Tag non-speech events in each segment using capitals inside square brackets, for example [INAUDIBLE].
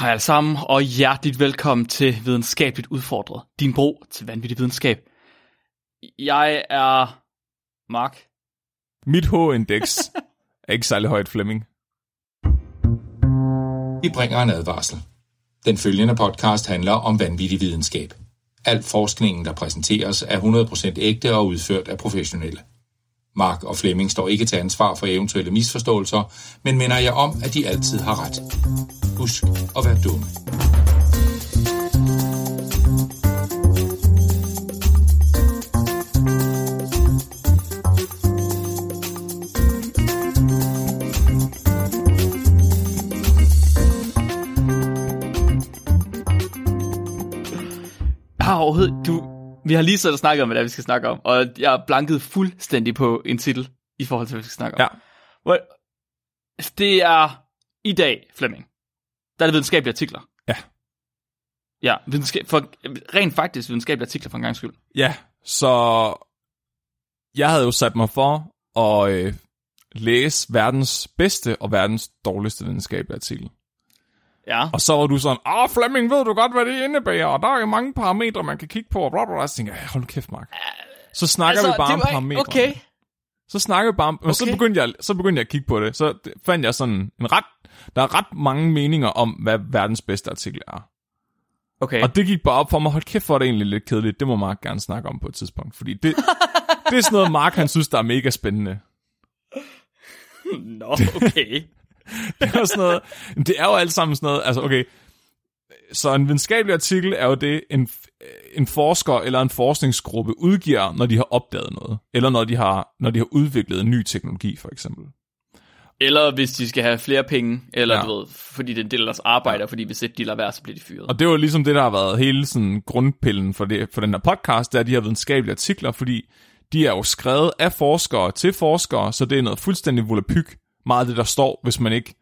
Hej alle sammen, og hjerteligt velkommen til Videnskabeligt Udfordret, din bro til vanvittig videnskab. Jeg er Mark. Mit H-indeks er ikke særlig højt, Flemming. Vi bringer en advarsel. Den følgende podcast handler om vanvittig videnskab. Al forskningen, der præsenteres, er 100% ægte og udført af professionelle. Mark og Flemming står ikke til ansvar for eventuelle misforståelser, men minder jeg om, at de altid har ret. Husk at være dumme. Jeg du, vi har lige siddet og snakket om, hvad det er, vi skal snakke om, og jeg er blanket fuldstændig på en titel i forhold til, hvad vi skal snakke om. Ja. Well, det er i dag, Flemming. Der er det videnskabelige artikler. Ja. Ja, videnskab, for, rent faktisk videnskabelige artikler for en gang skyld. Ja, så jeg havde jo sat mig for at øh, læse verdens bedste og verdens dårligste videnskabelige artikel. Ja. Og så var du sådan, åh Flemming, ved du godt, hvad det indebærer? Og der er jo mange parametre, man kan kigge på. Og bla, bla, bla. Så tænkte jeg, hold kæft, Mark. Så snakker altså, vi bare om parametre. Okay. Så snakker vi bare om, og så Okay. begyndte, jeg, så begyndte jeg at kigge på det. Så fandt jeg sådan en ret, der er ret mange meninger om, hvad verdens bedste artikel er. Okay. Og det gik bare op for mig, hold kæft, hvor er det egentlig lidt kedeligt. Det må Mark gerne snakke om på et tidspunkt. Fordi det, det er sådan noget, Mark han synes, der er mega spændende. [LAUGHS] Nå, okay. Det [LAUGHS] er, sådan noget, det er jo alt sammen sådan noget, altså okay, så en videnskabelig artikel er jo det, en, en forsker eller en forskningsgruppe udgiver, når de har opdaget noget, eller når de har, når de har udviklet en ny teknologi, for eksempel. Eller hvis de skal have flere penge, eller Ja. ja. du ved, fordi det er en del af deres arbejde, og fordi hvis ikke de lader være, så bliver de fyret. Og det var ligesom det, der har været hele sådan grundpillen for, det, for den her podcast, det er de her videnskabelige artikler, fordi de er jo skrevet af forskere til forskere, så det er noget fuldstændig volapyk, meget af det, der står, hvis man ikke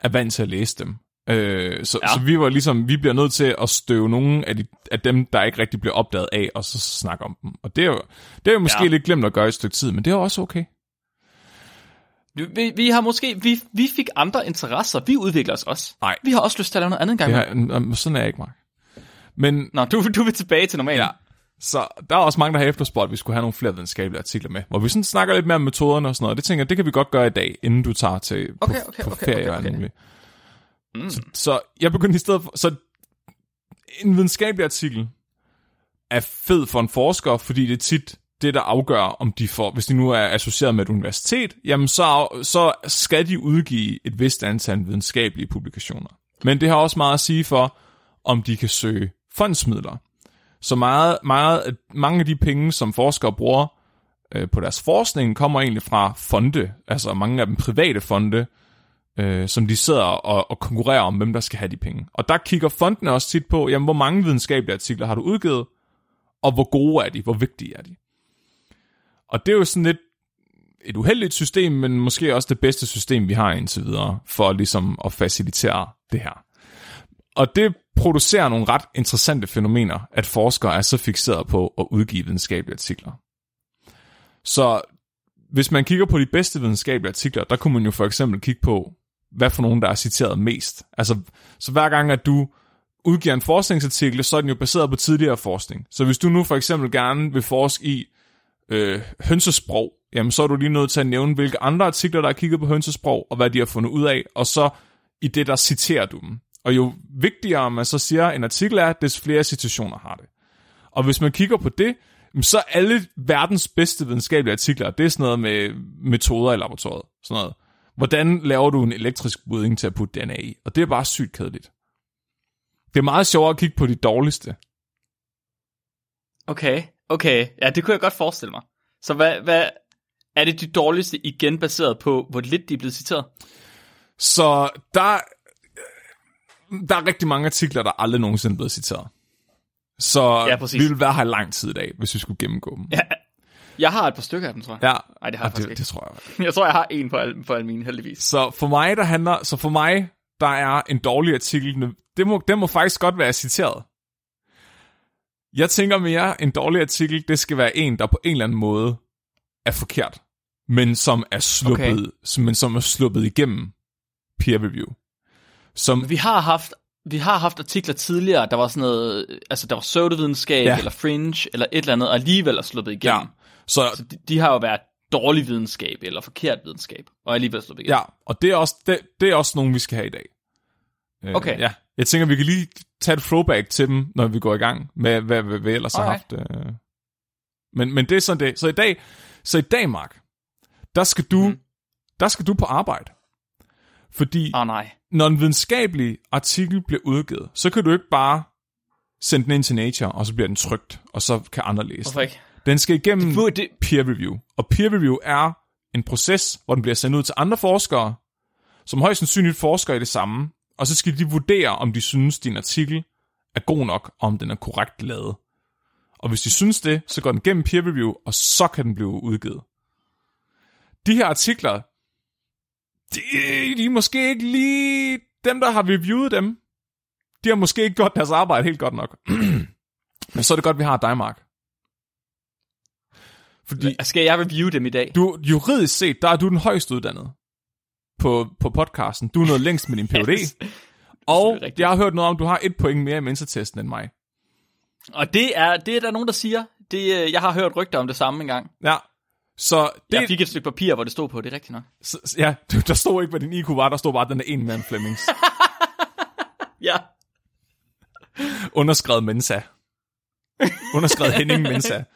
er vant til at læse dem. Øh, så, ja. Så vi var ligesom, vi bliver nødt til at støve nogle af, de, af dem, der ikke rigtig bliver opdaget af, og så snakke om dem. Og det er jo, det er jo måske ja. Lidt glemt at gøre i et stykke tid, men det er også okay. Vi, vi har måske, vi, vi fik andre interesser, vi udvikler os også. Nej. Vi har også lyst til at lave noget andet engang. Det her, mm, sådan er jeg ikke, Mark. Men Nå, du, du vil tilbage til normalen. Ja. Så der er også mange, der har efterspurgt, at vi skulle have nogle flere videnskabelige artikler med, hvor vi sådan snakker lidt mere om metoderne og sådan noget. Det tænker jeg, det kan vi godt gøre i dag, inden du tager til Okay, på, okay, på okay, ferie okay, okay. Mm. Så, så jeg begyndte i stedet for... Så en videnskabelig artikel er fed for en forsker, fordi det er tit det, der afgør, om de får... Hvis de nu er associeret med et universitet, jamen så, så skal de udgive et vist antal videnskabelige publikationer. Men det har også meget at sige for, om de kan søge fondsmidler. Så meget, meget, mange af de penge, som forskere bruger øh, på deres forskning, kommer egentlig fra fonde, altså mange af dem private fonde, øh, som de sidder og, og konkurrerer om, hvem der skal have de penge. Og der kigger fondene også tit på, jamen, hvor mange videnskabelige artikler har du udgivet, og hvor gode er de, hvor vigtige er de. Og det er jo sådan lidt et uheldigt system, men måske også det bedste system, vi har indtil videre, for ligesom at facilitere det her. Og det producerer nogle ret interessante fænomener, at forskere er så fixeret på at udgive videnskabelige artikler. Så hvis man kigger på de bedste videnskabelige artikler, der kunne man jo for eksempel kigge på, hvad for nogen, der er citeret mest. Altså, så hver gang, at du udgiver en forskningsartikel, så er den jo baseret på tidligere forskning. Så hvis du nu for eksempel gerne vil forske i øh, hønsesprog, jamen så er du lige nødt til at nævne, hvilke andre artikler, der er kigget på hønsesprog, og hvad de har fundet ud af, og så i det, der citerer du dem. Og jo vigtigere man så siger, en artikel er, des flere citationer har det. Og hvis man kigger på det, så er alle verdens bedste videnskabelige artikler, det er sådan noget med metoder i laboratoriet. Sådan noget. Hvordan laver du en elektrisk budding til at putte DNA i? Og det er bare sygt kedeligt. Det er meget sjovere at kigge på de dårligste. Okay, okay. Ja, det kunne jeg godt forestille mig. Så hvad, hvad er det de dårligste igen baseret på, hvor lidt de er blevet citeret? Så der, der er rigtig mange artikler, der aldrig nogensinde er blevet citeret. Så Ja, præcis. vi vil være her lang tid i dag, hvis vi skulle gennemgå dem. Ja, jeg har et par stykker af dem, tror jeg. Ja, Ej, det har jeg faktisk det, ikke. det tror jeg. [LAUGHS] Jeg tror, jeg har en på alle, på alle mine, heldigvis. Så for mig, der handler, så for mig, der er en dårlig artikel, det må, det må faktisk godt være citeret. Jeg tænker mere, en dårlig artikel, det skal være en, der på en eller anden måde er forkert, men som er sluppet, okay. men som er sluppet igennem peer review. Som, Vi har haft vi har haft artikler tidligere, der var sådan noget, altså der var pseudovidenskab, Ja. eller fringe, eller et eller andet, og alligevel er sluppet igennem. Ja. Så, Så de, de har jo været dårlig videnskab, eller forkert videnskab, og alligevel sluppet igennem. ja, og det er, også, det, det er også nogen, vi skal have i dag. Øh, Okay. Ja. Jeg tænker, vi kan lige tage et throwback til dem, når vi går i gang med, hvad, hvad vi ellers har Alright. haft. Øh. Men, men det er sådan det. Så i dag, så i dag Mark, der skal du, Mhm. der skal du på arbejde. Fordi oh, nej. når en videnskabelig artikel bliver udgivet, så kan du ikke bare sende den ind til Nature, og så bliver den trygt, og så kan andre læse Hvorfor den. ikke? Den skal igennem det, peer review. Og peer review er en proces, hvor den bliver sendt ud til andre forskere, som højst sandsynligt forsker i det samme, og så skal de vurdere, om de synes, din artikel er god nok, og om den er korrekt lavet. Og hvis de synes det, så går den gennem peer review, og så kan den blive udgivet. De her artikler, de, de er måske ikke lige dem, der har reviewet dem. De har måske ikke gjort deres arbejde helt godt nok. [CLEARS THROAT] Men så er det godt, vi har dig, Mark. Fordi skal jeg review dem i dag? du, juridisk set, der er du den højst uddannede på, på podcasten. Du er noget længst med din PhD. [LAUGHS] og rigtigt. jeg har hørt noget om, du har et point mere i mentortesten end mig. Og det er, det er der nogen, der siger. Det, øh, jeg har hørt rygter om det samme engang. Ja. Så det, Jeg fik et stykke papir, hvor det stod på, det er rigtigt nok. så, ja, der stod ikke, hvad din IQ var, der stod bare, at den er en mand Flemmings. [LAUGHS] Ja. Underskrevet Mensa. Underskrevet Henning Mensa. [LAUGHS]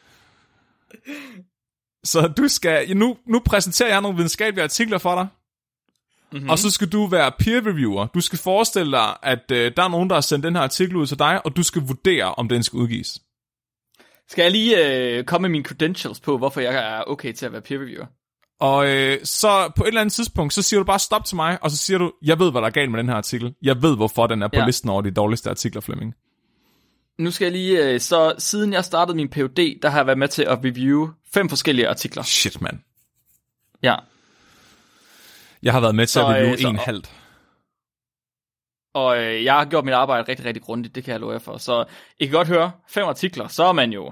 Så du skal, nu, nu præsenterer jeg nogle videnskabelige artikler for dig, mm-hmm. og så skal du være peer reviewer. Du skal forestille dig, at øh, der er nogen, der har sendt den her artikel ud til dig, og du skal vurdere, om den skal udgives. Skal jeg lige øh, komme med mine credentials på, hvorfor jeg er okay til at være peer reviewer? Og øh, så på et eller andet tidspunkt, så siger du bare stop til mig, og så siger du, jeg ved, hvad der er galt med den her artikel. Jeg ved, hvorfor den er på ja. Listen over de dårligste artikler, Flemming. Nu skal jeg lige, øh, så siden jeg startede min PhD, der har jeg været med til at review fem forskellige artikler. Shit, mand. Ja. Jeg har været med til Så, at review øh, så- en halv. Og øh, jeg har gjort mit arbejde rigtig, rigtig grundigt, det kan jeg love jer for. Så I kan godt høre, fem artikler, så er man jo,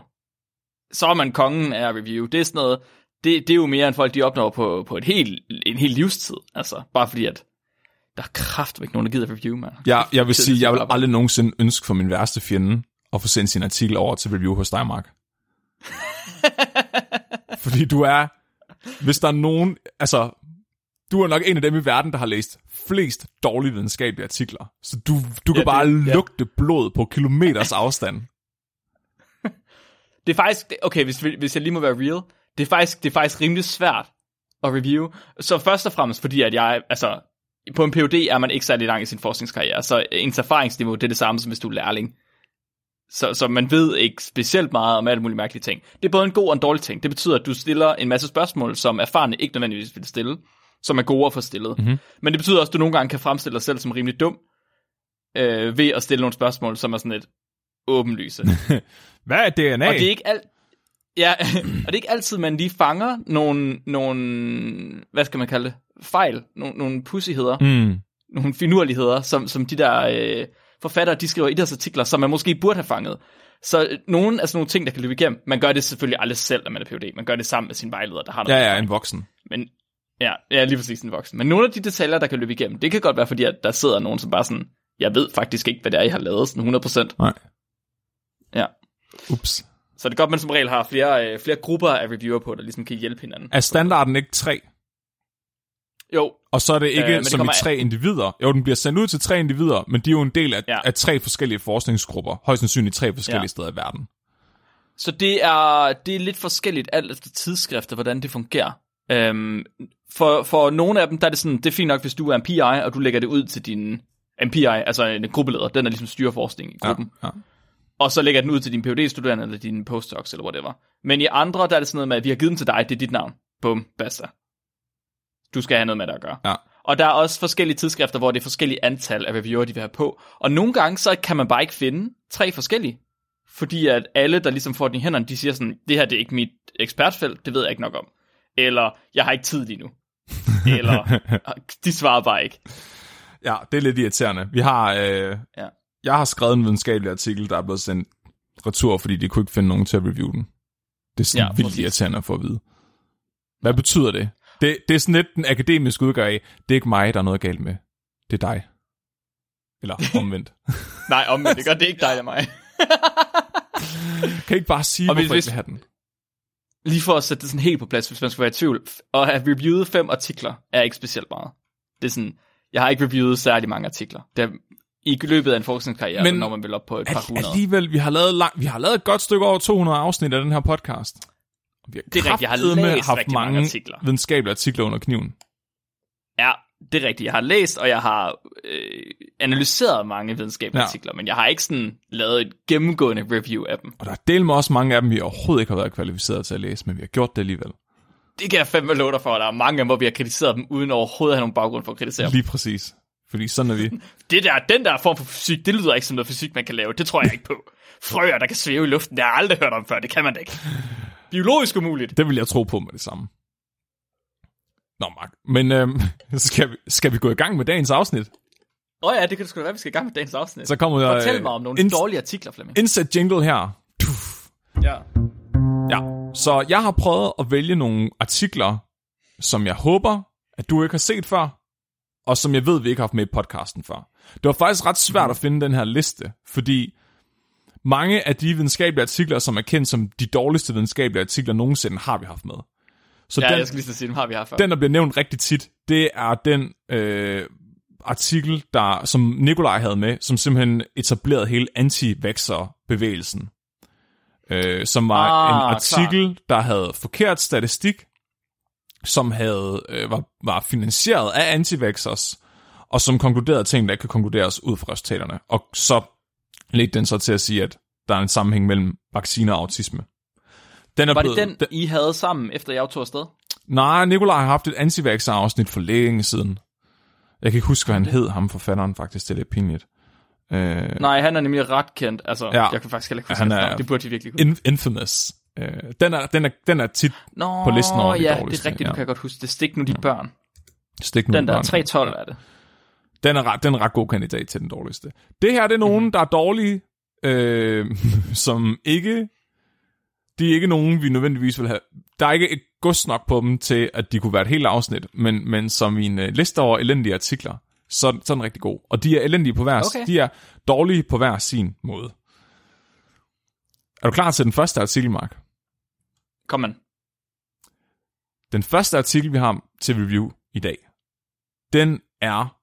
så er man kongen af review. Det er sådan noget, det, det er jo mere end folk, de opnår på, på et helt, en hel livstid. Altså, bare fordi at, der er kraft ikke nogen, der gider review, mand. Jeg, jeg vil sige, jeg vil aldrig nogensinde ønske for min værste fjende at få sendt sin artikel over til review hos dig, Mark. [LAUGHS] Fordi du er, hvis der er nogen, altså, du er nok en af dem i verden, der har læst flest dårlige videnskabelige artikler. Så du, du kan Ja, bare det- ja. lugte blod på kilometers afstand. [LAUGHS] Det er faktisk, okay, hvis, hvis jeg lige må være real, det er faktisk, det er faktisk rimelig svært at review. Så først og fremmest fordi, at jeg, altså, på en PhD er man ikke særlig lang i sin forskningskarriere, så ens erfaringsniveau, det er det samme, som hvis du er lærling. Så, så man ved ikke specielt meget om alle mulige mærkelige ting. Det er både en god og en dårlig ting. Det betyder, at du stiller en masse spørgsmål, som erfarne ikke nødvendigvis vil stille, som er gode at få stillet. Mm-hmm. Men det betyder også, at du nogle gange kan fremstille dig selv som rimelig dum, øh, ved at stille nogle spørgsmål, som er sådan et åbenlyse. [LAUGHS] Hvad er DNA? Og det er ikke alt... Ja, [CLEARS THROAT] og det er ikke altid, man lige fanger nogle, nogle hvad skal man kalde det, fejl, nogle, nogle pussigheder, mm. Nogle finurligheder, som, som de der øh, forfattere, de skriver i deres artikler, som man måske burde have fanget. Så øh, nogle af sådan nogle ting, der kan løbe igennem, man gør det selvfølgelig aldrig selv, når man er PhD, man gør det sammen med sin vejleder, der har noget Ja, ja, en voksen. Men ja, ja, lige præcis en voksen. Men nogle af de detaljer, der kan løbe igennem, det kan godt være, fordi at der sidder nogen, som bare sådan, jeg ved faktisk ikke, hvad det er, I har lavet, sådan 100%. Nej. Ja. Ups. Så det er godt, man som regel har flere, øh, flere grupper af reviewer på, der ligesom kan hjælpe hinanden. Er standarden ikke tre? Jo, Og så er det ikke Øh, men øh, det som i tre individer. Jo, den bliver sendt ud til tre individer, men de er jo en del af, ja. Af tre forskellige forskningsgrupper. Højst sandsynligt tre forskellige. Ja. steder i verden. så det er, det er lidt forskelligt alt efter tidsskrifter, hvordan det fungerer. Øhm, for, for nogle af dem, der er det sådan, det er fint nok, hvis du er en PI, og du lægger det ud til din en PI, altså en gruppeleder, den er ligesom styrer forskning i gruppen. Ja. og så lægger den ud til din PhD-studerende, eller dine postdocs, eller whatever. Men i andre, der er det sådan noget med, at vi har givet den til dig, det er dit navn. Bum, basta. Du skal have noget med det at gøre. Ja. Og der er også forskellige tidsskrifter, hvor det er forskellige antal af reviewer, de vil have på. Og nogle gange, så kan man bare ikke finde tre forskellige. Fordi at alle, der ligesom får den i hænderne, de siger sådan, det her det er ikke mit ekspertfelt, det ved jeg ikke nok om. Eller, jeg har ikke tid lige nu. Eller, [LAUGHS] de svarer bare ikke. ja, det er lidt irriterende. Vi har, øh, Ja. Jeg har skrevet en videnskabelig artikel, der er blevet sendt retur, fordi de kunne ikke finde nogen til at review den. Det er sådan Ja, vildt præcis. irriterende få at vide. Hvad betyder det? det? Det er sådan lidt den akademiske udgave af, det er ikke mig, der er noget galt med. Det er dig. Eller [LAUGHS] omvendt. Nej, omvendt, det gør det er ikke dig og mig. kan I ikke bare sige, Og hvis- hvorfor I hvis- vil have den? Lige for at sætte det sådan helt på plads, hvis man skulle være i tvivl. At have reviewet fem artikler er ikke specielt meget. Det er sådan, jeg har ikke reviewet særlig mange artikler. Det er, I løbet af en forskningskarriere, Men når man vil op på et par hundrede. alligevel, vi har, lavet lang, vi har lavet et godt stykke over 200 afsnit af den her podcast. Og Vi har Det er rigtigt, jeg har læst haft mange mange artikler. videnskabelige artikler under kniven. Ja, det er rigtigt. Jeg har læst, og jeg har øh, analyseret mange videnskabelige Ja. men jeg har ikke sådan lavet et gennemgående review af dem. Og der er del med også mange af dem, vi overhovedet ikke har været kvalificeret til at læse, men vi har gjort det alligevel. Det kan jeg fandme love dig for, at der er mange af dem, hvor vi har kritiseret dem, uden overhovedet at have nogen baggrund for at kritisere dem. Lige præcis. Fordi sådan er vi. [LAUGHS] Det der, den der form for fysik, det lyder ikke som noget fysik, man kan lave. Det tror jeg ikke på. Frøer, der kan svæve i luften, det har jeg aldrig hørt om før. Det kan man da ikke. Biologisk umuligt. Det vil jeg tro på med det samme. Nå, Mark. Men øhm, [LAUGHS] skal, vi, skal vi gå i gang med dagens afsnit? Åh oh ja, det kan du sgu da være, vi skal i gang med dagens afsnit. Så kommer jeg... Fortæl mig om nogle ins- dårlige artikler, Flemming. Indsæt jingle her. Tuff. Ja. Ja, så jeg har prøvet at vælge nogle artikler, som jeg håber, at du ikke har set før, og som jeg ved, vi ikke har haft med i podcasten før. Det var faktisk ret svært at finde den her liste, fordi mange af de videnskabelige artikler, som er kendt som de dårligste videnskabelige artikler nogensinde, har vi haft med. Så Ja, den, jeg skal lige så sige, dem har vi haft før. den, der bliver nævnt rigtig tit, det er den øh, artikel, der, som Nikolaj havde med, som simpelthen etablerede hele anti-vaxxer-bevægelsen. Øh, som var Ah, en artikel, der havde forkert statistik, som havde øh, var, var finansieret af anti-vaxxers, og som konkluderede ting, der ikke kan konkluderes ud fra resultaterne. Og så ledte den så til at sige, at der er en sammenhæng mellem vacciner og autisme. Den er Var det blevet, den, I havde sammen, efter jeg tog afsted? Nej, Nikolaj har haft et anti afsnit for længe siden. Jeg kan ikke huske, hvad han hed, ham forfatteren faktisk. Det er lidt pinligt. Øh, Nej, han er nemlig ret kendt. Altså, Ja. ja. jeg kan faktisk heller ikke huske Han er- navn. Det burde vi virkelig kunne. in- infamous. Øh, den, er, den, er, den er tit Nå, på listen over de ja, dårligste, det er rigtigt, ja. du kan godt huske. Det stik nu de børn. stik nu Den der børn. 312 er det. Den er, ret, den er ret god kandidat til den dårligste. Det her det er nogen, mm. der er dårlige, øh, [LAUGHS] som ikke... De er ikke nogen, vi nødvendigvis vil have... Der er ikke et gods nok på dem til, at de kunne være et helt afsnit, men, men som i en øh, liste over elendige artikler, så, så er den rigtig god. Og de er elendige på hver... Okay. De er dårlige på hver sin måde. Er du klar til den første artikel, Mark? Kom man. Den første artikel, vi har til review i dag, den er,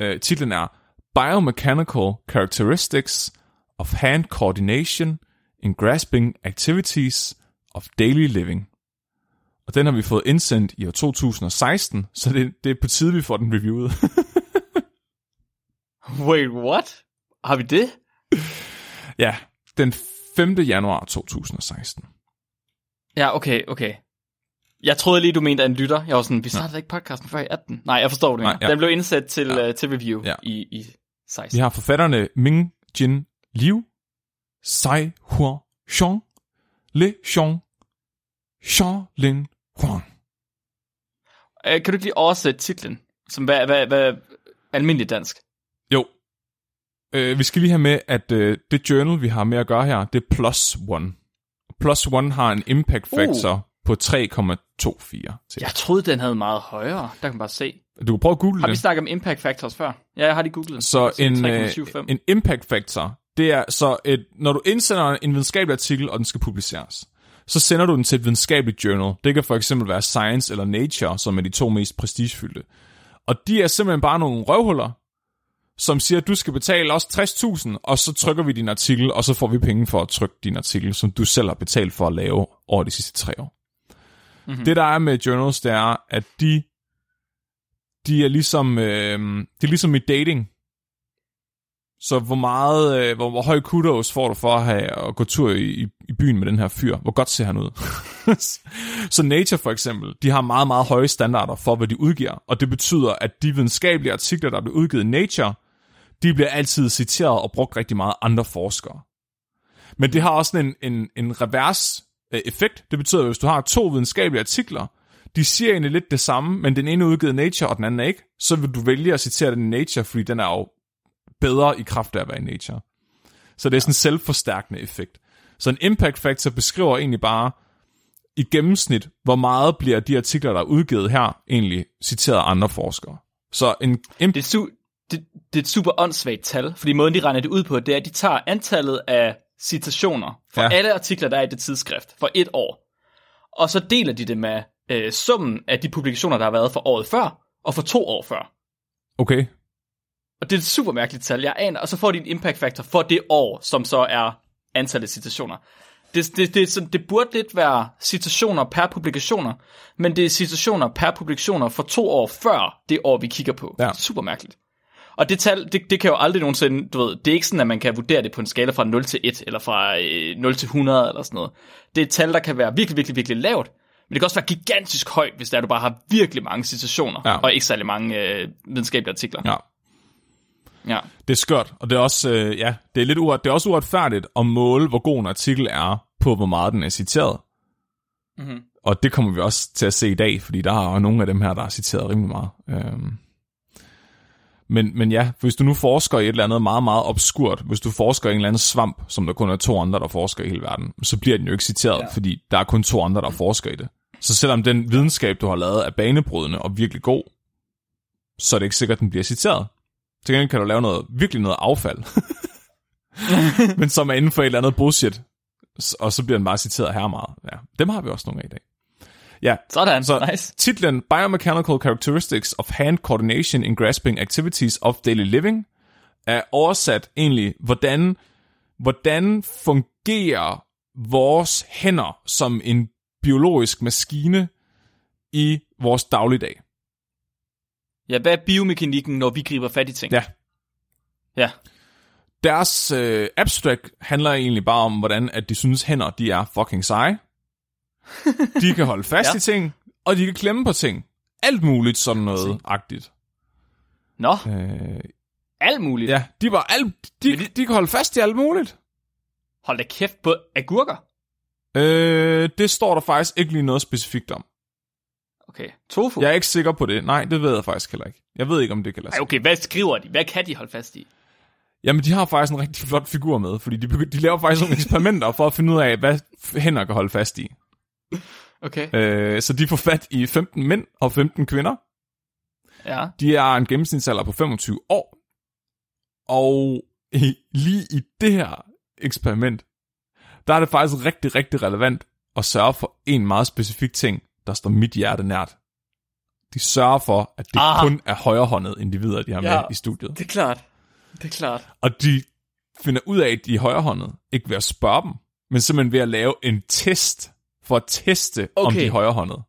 øh, titlen er Biomechanical Characteristics of Hand Coordination in Grasping Activities of Daily Living. Og den har vi fået indsendt i år 2016, så det, det er på tide, vi får den reviewet. [LAUGHS] Wait, what? Har vi det? ja, den 5. januar 2016. Ja, okay, okay. Jeg troede lige, du mente, at en lytter. Jeg var sådan, vi startede ikke podcasten før i 18. Nej, jeg forstår det. Nej, ja. ja. Den blev indsat til, Ja. ja. uh, til review Ja. ja. i, i 16. Vi har forfatterne Ming Jin Liu, Sai Hua Xiong, Le Xiong, Xiao Lin Huang. Uh, kan du ikke lige oversætte titlen? Som hvad, hvad, hvad almindelig dansk? Jo. Øh, vi skal lige have med, at øh, det journal, vi har med at gøre her, det er plus one. Plus one har en impact factor uh. på 3,24 til. Jeg troede, den havde meget højere. Der kan man bare se. Du kan prøve at google Har vi det. snakket om impact factors før? Ja, jeg har lige googlet. Så en, øh, 3,75. en impact factor, det er så et, når du indsender en videnskabelig artikel, og den skal publiceres, så sender du den til et videnskabeligt journal. Det kan for eksempel være Science eller Nature, som er de to mest prestigefyldte. Og de er simpelthen bare nogle røvhuller, som siger, at du skal betale os 60.000, og så trykker vi din artikel, og så får vi penge for at trykke din artikel, som du selv har betalt for at lave over de sidste tre år. Mm-hmm. Det der er med journals, det er, at de, de er ligesom, øh, det er ligesom i dating. Så hvor meget, øh, hvor, hvor høj kudos får du for at, have, at gå tur i, i, byen med den her fyr? Hvor godt ser han ud? [LAUGHS] så Nature for eksempel, de har meget, meget høje standarder for, hvad de udgiver. Og det betyder, at de videnskabelige artikler, der bliver udgivet i Nature, de bliver altid citeret og brugt rigtig meget af andre forskere. Men det har også en, en, en revers øh, effekt. Det betyder, at hvis du har to videnskabelige artikler, de siger egentlig lidt det samme, men den ene er udgivet i Nature, og den anden er ikke, så vil du vælge at citere den i Nature, fordi den er jo bedre i kraft af at være i Nature. Så det er sådan en selvforstærkende effekt. Så en impact factor beskriver egentlig bare i gennemsnit, hvor meget bliver de artikler, der er udgivet her, egentlig citeret af andre forskere. Så en imp- Det er, su- det, det er et super åndssvagt tal, fordi måden, de regner det ud på, det er, at de tager antallet af citationer fra Ja. alle artikler, der er i det tidsskrift, for et år, og så deler de det med øh, summen af de publikationer, der har været for året før, og for to år før. Okay. Og det er et super mærkeligt tal, jeg aner, og så får de en impact factor for det år, som så er antallet af citationer. Det, det, det, er sådan- det burde lidt være citationer per publikationer, men det er citationer per publikationer for to år før det år, vi kigger på. Ja. Super mærkeligt. Og det tal, det, det kan jo aldrig nogensinde, du ved, det er ikke sådan, at man kan vurdere det på en skala fra 0 til 1, eller fra øh, 0 til 100, eller sådan noget. Det er et tal, der kan være virkelig, virkelig, virkelig lavt, men det kan også være gigantisk højt, hvis er, at du bare har virkelig mange citationer, ja. og ikke særlig mange øh, videnskabelige artikler. Ja. Ja. Det er skørt, og det er også, øh, ja, det er lidt uret, det er også uretfærdigt at måle, hvor god en artikel er, på hvor meget den er citeret. Mm-hmm. Og det kommer vi også til at se i dag, fordi der er jo nogle af dem her, der er citeret rimelig meget. Øhm. Men, men ja, hvis du nu forsker i et eller andet meget, meget obskurt, hvis du forsker i en eller anden svamp, som der kun er to andre, der forsker i hele verden, så bliver den jo ikke citeret, ja. fordi der er kun to andre, der forsker i det. Så selvom den videnskab, du har lavet, er banebrydende og virkelig god, så er det ikke sikkert, at den bliver citeret. Til gengæld kan du lave noget, virkelig noget affald, [LAUGHS] men som er inden for et eller andet bullshit, og så bliver den bare citeret her meget. Ja, dem har vi også nogle af i dag. Ja, Sådan, så nice. titlen Biomechanical Characteristics of Hand Coordination in Grasping Activities of Daily Living er oversat egentlig, hvordan, hvordan fungerer vores hænder som en biologisk maskine i vores dagligdag. Ja, hvad er biomekanikken, når vi griber fat i ting? Ja. Ja. Deres øh, abstract handler egentlig bare om, hvordan at de synes hænder, de er fucking seje. [LAUGHS] De kan holde fast ja. I ting, og de kan klemme på ting. Alt muligt sådan noget agtigt. Nå, Øh, alt muligt. Ja, de var alt, de, Men de- de kan holde fast i alt muligt. Hold da kæft på agurker. Øh, det står der faktisk ikke lige noget specifikt om. Okay, tofu. Jeg er ikke sikker på det. Nej, det ved jeg faktisk heller ikke. Jeg ved ikke, om det kan lade Ej, sig. okay, hvad skriver de? Hvad kan de holde fast i? Jamen, de har faktisk en rigtig flot figur med, fordi de, de laver faktisk nogle eksperimenter for at finde ud af, hvad hænder kan holde fast i. Okay. Øh, så de får fat i 15 mænd og 15 kvinder. Ja. De er en gennemsnitsalder på 25 år. Og i, lige i det her eksperiment, der er det faktisk rigtig, rigtig relevant at sørge for en meget specifik ting, der står mit hjerte nært. De sørger for, at det ah. Kun er højrehåndede individer, de har ja. Med i studiet. Det er klart. Det er klart. Og de finder ud af, at de er højrehåndede, ikke ved at spørge dem, men simpelthen ved at lave en test, for at teste, okay. om de er højrehåndede.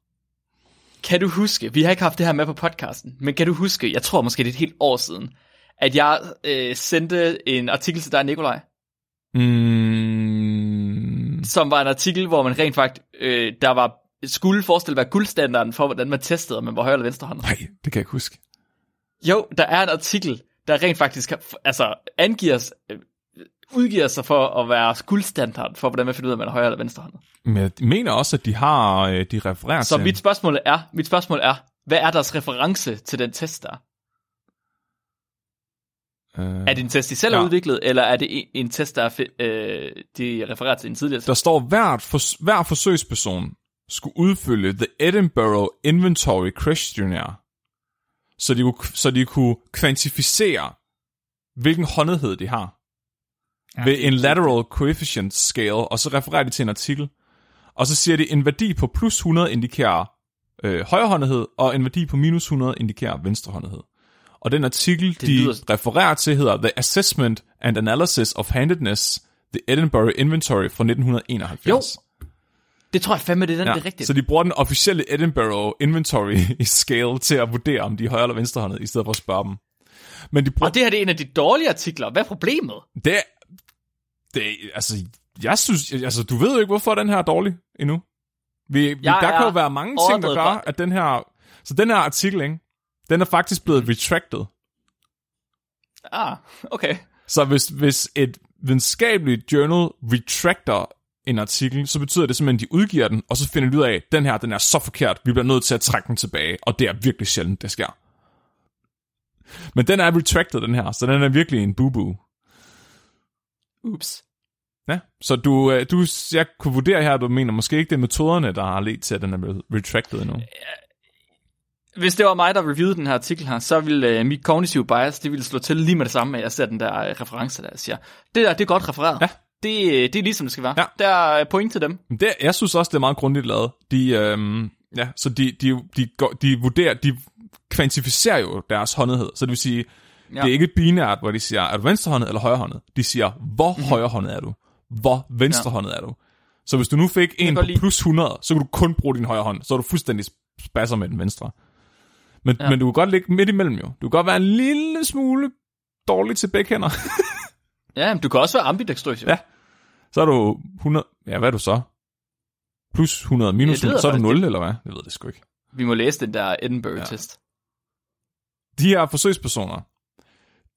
Kan du huske, vi har ikke haft det her med på podcasten, men kan du huske, jeg tror måske det er et helt år siden, at jeg øh, sendte en artikel til dig, Nikolaj, Mm, som var en artikel, hvor man rent faktisk, øh, der var, skulle forestille være guldstandarden for, hvordan man testede, om man var højre eller venstre hånd. nej, det kan jeg ikke huske. Jo, der er en artikel, der rent faktisk har- altså, angiver, øh, udgiver sig for at være guldstandard for, hvordan man finder ud af, om man er højre eller venstre hånd. Men jeg mener også, at de har, øh, de refererer Så til... mit spørgsmål er, mit spørgsmål er, hvad er deres reference til den test der? øh, Er det en test, de selv har Ja. udviklet, eller er det en, en test, der er, øh, de refererer til en tidligere test? Der står, hvert for, hver forsøgsperson skulle udfylde The Edinburgh Inventory Questionnaire, så de, kunne, så de kunne kvantificere, hvilken håndethed de har, ja, ved en lateral coefficient scale, og så refererer de til en artikel. Og så siger de, en værdi på plus 100 indikerer øh, højrehåndethed, og en værdi på minus 100 indikerer venstrehåndethed. Og den artikel, de lyder- refererer til, hedder The Assessment and Analysis of Handedness, The Edinburgh Inventory fra 1971. Jo, Det tror jeg fandme, det er den, Ja, det er rigtigt. så de bruger den officielle Edinburgh Inventory [LAUGHS] scale til at vurdere, om de er højre eller venstrehåndede, i stedet for at spørge dem. Men de bruger, Og det her det er en af de dårlige artikler. Hvad er problemet? det, er- det, er- altså, jeg synes, altså, du ved jo ikke, hvorfor den her er dårlig endnu. Vi, vi, Jeg der kan jo være mange ting, der gør, at den her, så den her artikel, ikke, den er faktisk blevet retracted. Ah, okay. Så hvis, hvis et videnskabeligt journal retracter en artikel, så betyder det simpelthen, at de udgiver den, og så finder de ud af, at den her, den er så forkert, vi bliver nødt til at trække den tilbage, og det er virkelig sjældent, det sker. Men den er retracted, den her, så den er virkelig en boo-boo. Ups. Ja, så du, øh, du, jeg kunne vurdere her, at du mener måske ikke, det er metoderne, der har ledt til, at den er blevet retracted endnu. Hvis det var mig, der reviewede den her artikel her, så ville uh, mit cognitive bias, det ville slå til lige med det samme, at jeg ser den der uh, reference, der jeg siger, det der, det er godt refereret. Ja. Det, det er ligesom det skal være. Ja. Der er point til dem. Det, jeg synes også, det er meget grundigt lavet. De, øhm, ja, så de, de, de, går, de vurderer, de kvantificerer jo deres håndethed. Så det vil sige, ja. det er ikke binært, hvor de siger, er du venstrehåndet eller højrehåndet? De siger, hvor Mhm. mm-hmm. højrehåndet er du? Hvor venstrehåndet ja. er du? Så hvis du nu fik en på lide- plus 100, så kan du kun bruge din højre hånd. Så er du fuldstændig spasser med den venstre. Men. Ja. men du kan godt ligge midt imellem jo. Du kan godt være en lille smule dårlig til begge hænder. [LAUGHS] Ja, men du kan også være ambidextrøs. jo. Ja. Så er du 100... Ja, hvad er du så? Plus 100 minus Ja, det ved 100, så er du jeg 0, eller hvad? Jeg ved det sgu ikke. Vi må læse den der Edinburgh-test. De her forsøgspersoner,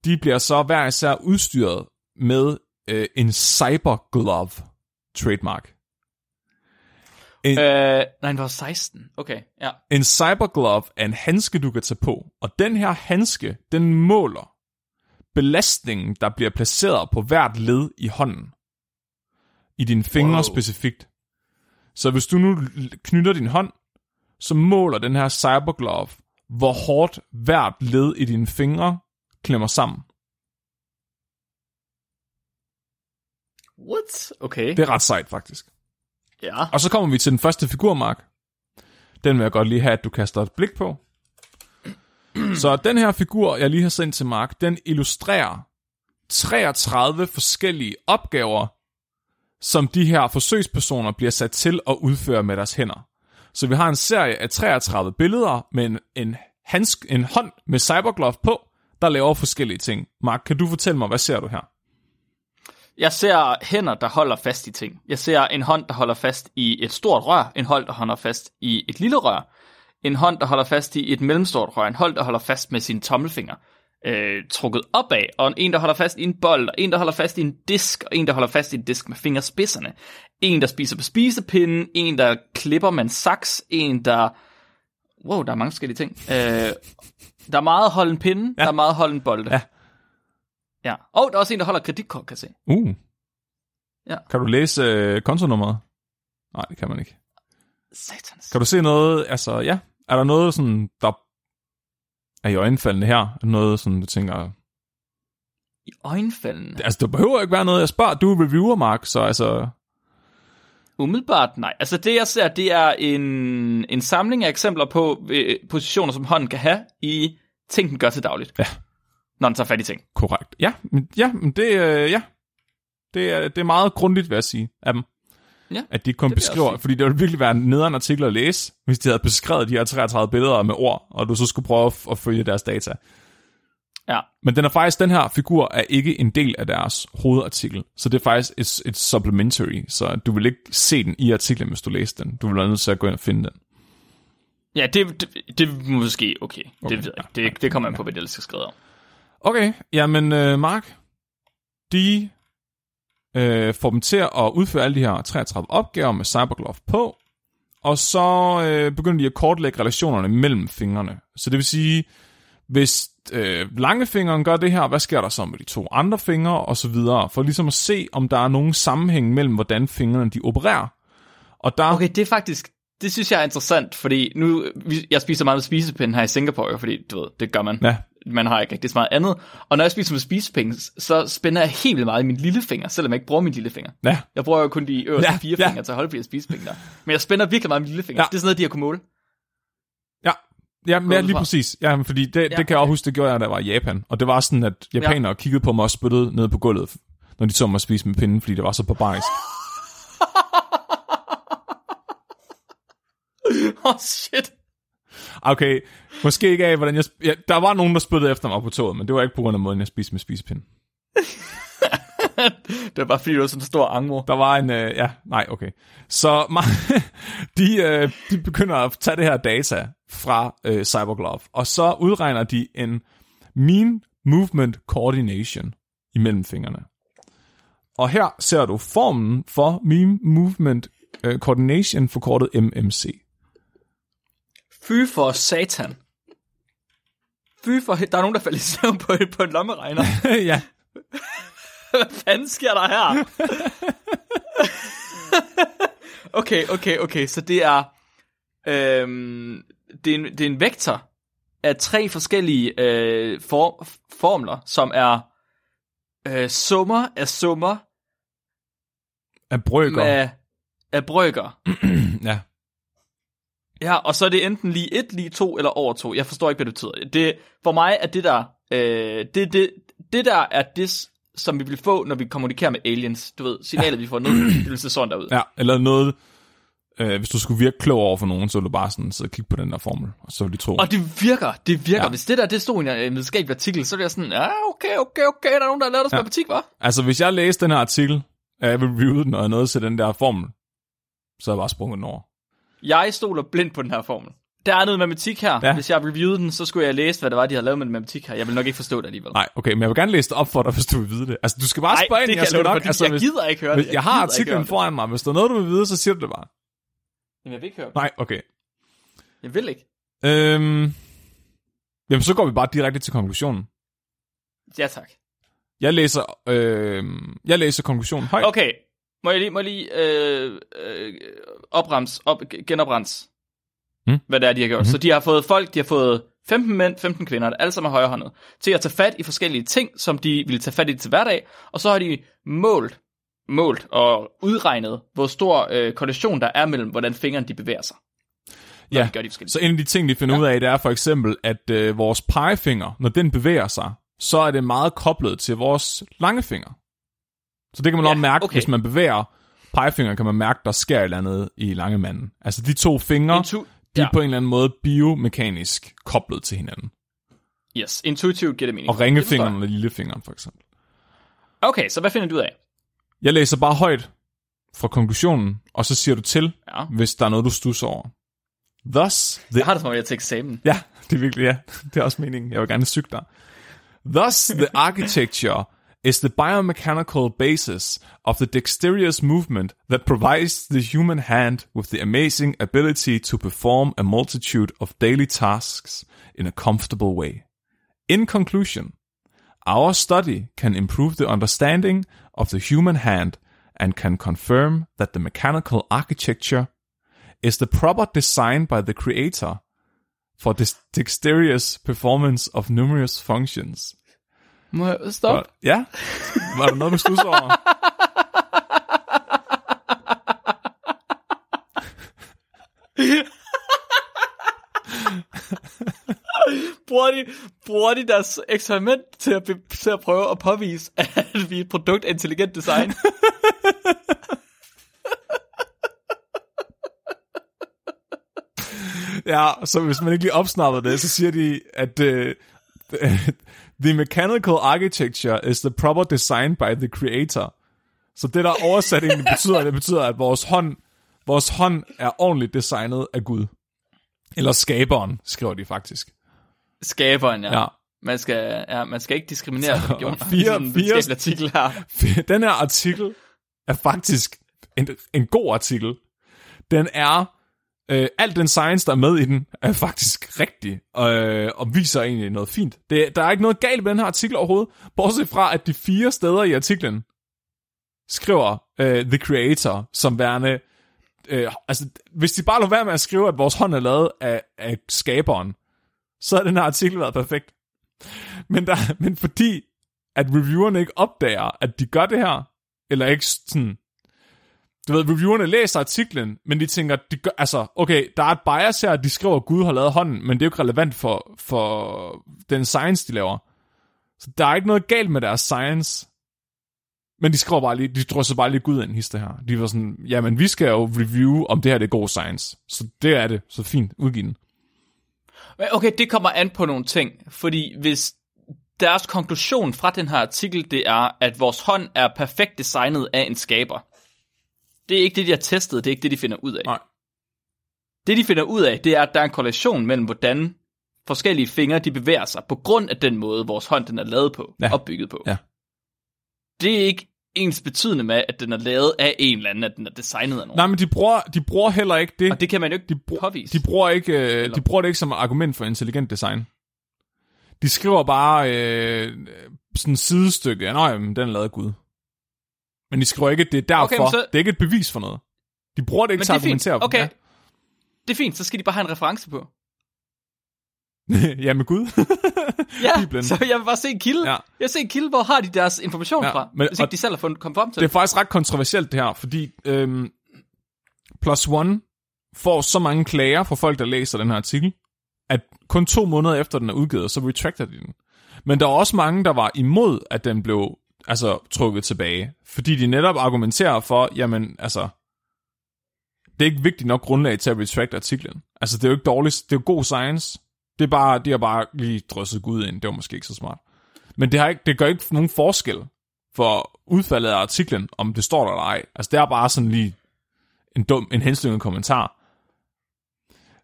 de bliver så hver især udstyret med øh, en cyber glove trademark. En, Øh, nej, den var 16. Okay, ja. en cyber glove er en handske, du kan tage på, og den her handske, den måler belastningen, der bliver placeret på hvert led i hånden. I dine fingre wow. Specifikt. Så hvis du nu knytter din hånd, så måler den her cyber glove, hvor hårdt hvert led i dine fingre klemmer sammen. What? Okay. Det er ret sejt, faktisk. Ja. Og så kommer vi til den første figur, Mark. Den vil jeg godt lige have, at du kaster et blik på. Så den her figur, jeg lige har sendt til Mark, den illustrerer 33 forskellige opgaver, som de her forsøgspersoner bliver sat til at udføre med deres hænder. Så vi har en serie af 33 billeder med en, en, handsk, en hånd med cyberglove på, der laver forskellige ting. Mark, kan du fortælle mig, hvad ser du her? Jeg ser hænder, der holder fast i ting. Jeg ser en hånd, der holder fast i et stort rør. En hånd, der holder fast i et lille rør. En hånd, der holder fast i et mellemstort rør. En hånd, der holder fast med sine tommelfinger øh, trukket opad. Og en, der holder fast i en bold. Og en, der holder fast i en disk. Og en, der holder fast i en disk med fingerspidserne. En, der spiser på spisepinden. En, der klipper med en saks. En, der... Wow, der er mange forskellige ting. Øh, der er meget holde en pinde. Ja. Der er meget holde en bold. Ja. Ja. Og der er også en, der holder kreditkort, kan jeg se. Uh. Ja. Kan du læse øh, kontonummeret? Nej, det kan man ikke. Satans. Kan du se noget, altså ja, er der noget sådan, der er i øjenfaldende her? Er der Noget sådan, du tænker, I øjenfaldene. altså det behøver ikke være noget, jeg spørger, du er reviewer, Mark, så altså, Umiddelbart nej. Altså det jeg ser, det er en, en samling af eksempler på øh, positioner, som hånden kan have i ting, den gør til dagligt. Ja. Når den tager fat i ting. korrekt. Ja, men, ja, men det, øh, ja. Det er, det er meget grundigt, vil jeg sige, af dem. Ja, At de kun det vil jeg beskriver, fordi det ville virkelig være en nederen artikel at læse, hvis de havde beskrevet de her 33 billeder med ord, og du så skulle prøve at, at følge deres data. Ja. Men den er faktisk, den her figur er ikke en del af deres hovedartikel, så det er faktisk et, et supplementary, så du vil ikke se den i artiklen, hvis du læser den. Du vil være nødt til at gå ind og finde den. Ja, det, det, det er måske okay. okay. Det ved jeg ikke. Det, det kommer an på, hvad det ellers skal skrive om. Okay, jamen uh, Mark, de øh, får dem til at udføre alle de her 33 opgaver med Cyberglove på, og så øh, begynder de at kortlægge relationerne mellem fingrene. Så det vil sige, hvis øh, langefingeren gør det her, hvad sker der så med de to andre fingre, og så videre, for ligesom at se, om der er nogen sammenhæng mellem, hvordan fingrene de opererer. Og der, Okay, det er faktisk... Det synes jeg er interessant, fordi nu... Jeg spiser meget med spisepinde her i Singapore, fordi du ved, det gør man. ja, Man har ikke rigtig så meget andet. Og når jeg spiser med spisepinde, så spænder jeg helt vildt meget i min lillefinger, selvom jeg ikke bruger min lillefinger. ja, Jeg bruger jo kun de øverste Ja, ja, fire ja. fingre til at holde på de her spisepinde der. Men jeg spænder virkelig meget i min lillefinger. Ja. Ja. Det er sådan noget, de har kunne måle. ja, ja, ja ud lige præcis. Ja, men fordi det, Ja, det kan jeg også huske, det gjorde jeg, da jeg var i Japan. Og det var sådan, at japanere kiggede på mig og spyttede ned på gulvet, når de så mig spise med pinden, fordi det var så barbarisk. [LAUGHS] Åh, oh, shit. Okay, måske ikke af, hvordan jeg... sp- Ja, der var nogen, der spyttede efter mig på toget, men det var ikke på grund af måden, jeg spiste med spisepind. [LAUGHS] Det var bare fordi, du var sådan en stor angmo. Der var en... Øh, ja, nej, okay. Så ma- [LAUGHS] de, øh, de begynder at tage det her data fra øh, Cyberglove, og så udregner de en mean movement coordination imellem fingrene. Og her ser du formen for mean movement øh, coordination, forkortet MMC. Fy for satan. Fy for... Der er nogen, der falder i søvn på, på en lommeregner. [LAUGHS] ja, Hvad fanden sker der her? [LAUGHS] okay, okay, okay. Så det er... Øhm, det, er en, det er en vektor, af tre forskellige øh, for, formler, som er øh, summer af summer Af brøker. af, af brøker. [CLEARS THROAT] Ja. Ja, og så er det enten lige et, lige to eller over to. Jeg forstår ikke, hvad det betyder. Det, for mig er det der, øh, det, det, det der er det, som vi vil få, når vi kommunikerer med aliens. Du ved, signalet, vi får ned, [CLEARS THROAT] det vil se sådan der ud. ja. Eller noget... Øh, hvis du skulle virke klog over for nogen, så ville du bare sådan sidde og kigge på den der formel, og så ville de tro. Og det virker, det virker. Ja. Ja. Hvis det der, det stod i en øh, videnskabelig artikel, så er det sådan, ja, okay, okay, okay, der er nogen, der har lavet os Ja. ja. matematik, hva'? Altså, hvis jeg læste den her artikel, og jeg reviewede den, og jeg nåede til den der formel, så havde jeg bare sprunget den over. Jeg stoler blindt på den her formel. Der er noget matematik her. Ja. Hvis jeg reviewede den, så skulle jeg læse, hvad det var, de havde lavet med matematik her. Jeg vil nok ikke forstå det alligevel. Nej, okay, men jeg vil gerne læse det op for dig, hvis du vil vide det. Altså, du skal bare Nej, spørge ind, jeg, skal dig, nok, altså, jeg hvis, gider ikke høre det. hvis, jeg har artiklen foran mig. Hvis der er noget, du vil vide, så siger du det bare. Jamen, jeg vil ikke høre det. Nej, okay. Jeg vil ikke. Øhm, jamen, så går vi bare direkte til konklusionen. Ja, tak. Jeg læser, øh, jeg læser konklusionen højt. Okay, må jeg lige, må jeg lige øh, øh, oprams, op, genoprens, Hmm? hvad det er, de har gjort. Mm-hmm. Så de har fået folk, de har fået 15 mænd, 15 kvinder, alle sammen er højrehåndet, til at tage fat i forskellige ting, som de ville tage fat i til hverdag, og så har de målt, målt og udregnet, hvor stor øh, korrelation der er mellem, hvordan fingrene de bevæger sig. Ja, de gør de så en af de ting, de finder ja. ud af, det er for eksempel, at øh, vores pegefinger, når den bevæger sig, så er det meget koblet til vores langefinger. Så det kan man Ja, også mærke, okay. hvis man bevæger pegefingeren, kan man mærke, der sker et eller andet i langemanden. Altså de to fingre, Intu- de er ja. på en eller anden måde biomekanisk koblet til hinanden. Yes, intuitivt giver det mening. Og ringefingeren og lillefingeren for eksempel. Okay, så hvad finder du ud af? Jeg læser bare højt fra konklusionen, og så siger du til, Ja. hvis der er noget, du stusser over. Thus, the Jeg har det som om, jeg er til eksamen. Ja, det er virkelig, ja. Det er også meningen. Jeg vil gerne syge dig. Thus, the architecture is the biomechanical basis of the dexterous movement that provides the human hand with the amazing ability to perform a multitude of daily tasks in a comfortable way. In conclusion, our study can improve the understanding of the human hand and can confirm that the mechanical architecture is the proper design by the creator for this dexterous performance of numerous functions. Må jeg stoppe? Ja, var der noget, du stusser over? bruger de, bruger de deres eksperiment til at, til at prøve at påvise, at vi er et produkt af intelligent design. Ja, så hvis man ikke lige opsnappede det, så siger de, at uh, the mechanical architecture is the proper design by the creator. Så det, der oversat egentlig betyder, det betyder, at vores hånd, vores hånd er ordentligt designet af Gud. Eller skaberen, skriver de faktisk. Skaberen, ja. Ja. Man skal, ja, man skal ikke diskriminere religioner. [LAUGHS] fire- fire- artikel her. [LAUGHS] Den her artikel er faktisk en, en god artikel. Den er, øh, alt den science, der er med i den, er faktisk rigtig, øh, og viser egentlig noget fint. Det, der er ikke noget galt med den her artikel overhovedet, bortset fra, at de fire steder i artiklen skriver øh, The Creator som værende, øh, altså hvis de bare lå være med at skrive, at vores hånd er lavet af, af skaberen, så har den her artikel været perfekt. Men, der, men fordi, at reviewerne ikke opdager, at de gør det her, eller ikke sådan, du ved, reviewerne læser artiklen, men de tænker, de gør, altså, okay, der er et bias her, de skriver, at Gud har lavet hånden, men det er jo ikke relevant for, for den science, de laver. Så der er ikke noget galt med deres science, men de skriver bare lige, de drysser bare lige Gud ind, hister her. De var sådan, jamen vi skal jo review, om det her det er god science. Så det er det, så fint, udgiv den. Okay, det kommer an på nogle ting, fordi hvis deres konklusion fra den her artikel, det er, at vores hånd er perfekt designet af en skaber. Det er ikke det, de har testet, det er ikke det, de finder ud af. Nej. Det, de finder ud af, det er, at der er en korrelation mellem, hvordan forskellige fingre, de bevæger sig, på grund af den måde, vores hånd den er lavet på, Ja. opbygget på. Ja. Det er ikke ens betydende med, at den er lavet af en eller anden, at den er designet af nogen. Nej, men de bruger, de bruger heller ikke det. Og det kan man jo ikke de, brug, påvise. de, bruger ikke, øh, de bruger det ikke som argument for intelligent design. De skriver bare øh, sådan et sidestykke, nej, jamen, den er lavet af Gud. Men de skriver ikke, at det er derfor. Okay, men så- Det er ikke et bevis for noget. De bruger det ikke Men til det at er fint. argumentere. Okay. Ja. Det er fint, så skal de bare have en reference på. [LAUGHS] ja, med Gud. [LAUGHS] Ja, Bibelen. så jeg vil bare se en kilde. Ja. Jeg vil se en kilde, hvor har de deres information Ja, fra, men- hvis ikke de selv har fundet, kommet frem til det er det. faktisk ret kontroversielt det her, fordi øhm, Plus One får så mange klager fra folk, der læser den her artikel, at kun to måneder efter den er udgivet, så retracter de den. Men der er også mange, der var imod, at den blev altså, trukket tilbage, fordi de netop argumenterer for, jamen, altså, det er ikke vigtigt nok grundlag til at retract artiklen. Altså, det er jo ikke dårligt, det er jo god science. Det er bare, de har bare lige drysset Gud ind, det var måske ikke så smart. Men det, har ikke, det gør ikke nogen forskel for udfaldet af artiklen, om det står der eller ej. Altså, det er bare sådan lige en dum, en henslynget kommentar.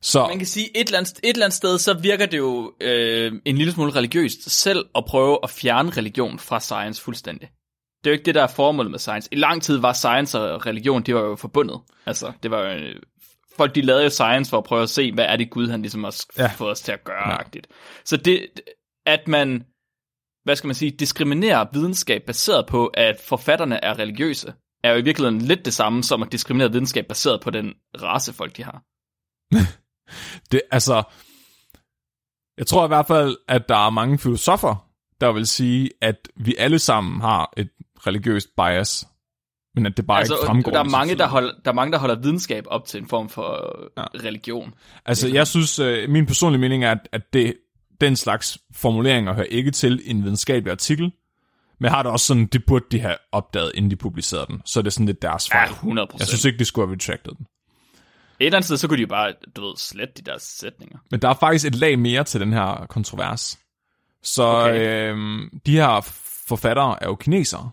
Så, Man kan sige, et eller, andet, et eller andet sted, så virker det jo øh, en lille smule religiøst selv at prøve at fjerne religion fra science fuldstændig. Det er jo ikke det, der er formålet med science. I lang tid var science og religion, det var jo forbundet. Altså, det var jo, øh, folk de lavede jo science for at prøve at se, hvad er det Gud, han ligesom har Ja. ja. fået os til at gøre. Ja. Så det, at man, hvad skal man sige, diskriminerer videnskab baseret på, at forfatterne er religiøse, er jo i virkeligheden lidt det samme som at diskriminere videnskab baseret på den race, folk de har. [LAUGHS] det, altså, jeg tror i hvert fald, at der er mange filosofer, der vil sige, at vi alle sammen har et religiøst bias, men at det bare altså, ikke fremgår. der, er mange, der, holder, der er mange, der holder videnskab op til en form for Ja. ja. religion. Altså, jeg synes, øh, min personlige mening er, at, at det, den slags formuleringer hører ikke til i en videnskabelig artikel, men har det også sådan, det burde de have opdaget, inden de publicerede den. Så er det sådan lidt deres Ja, fejl. 100 jeg synes ikke, de skulle have retracted den. Et eller andet sted, så kunne de jo bare, du ved, slette de der sætninger. Men der er faktisk et lag mere til den her kontrovers. Så okay. Øhm, de her forfattere er jo kinesere.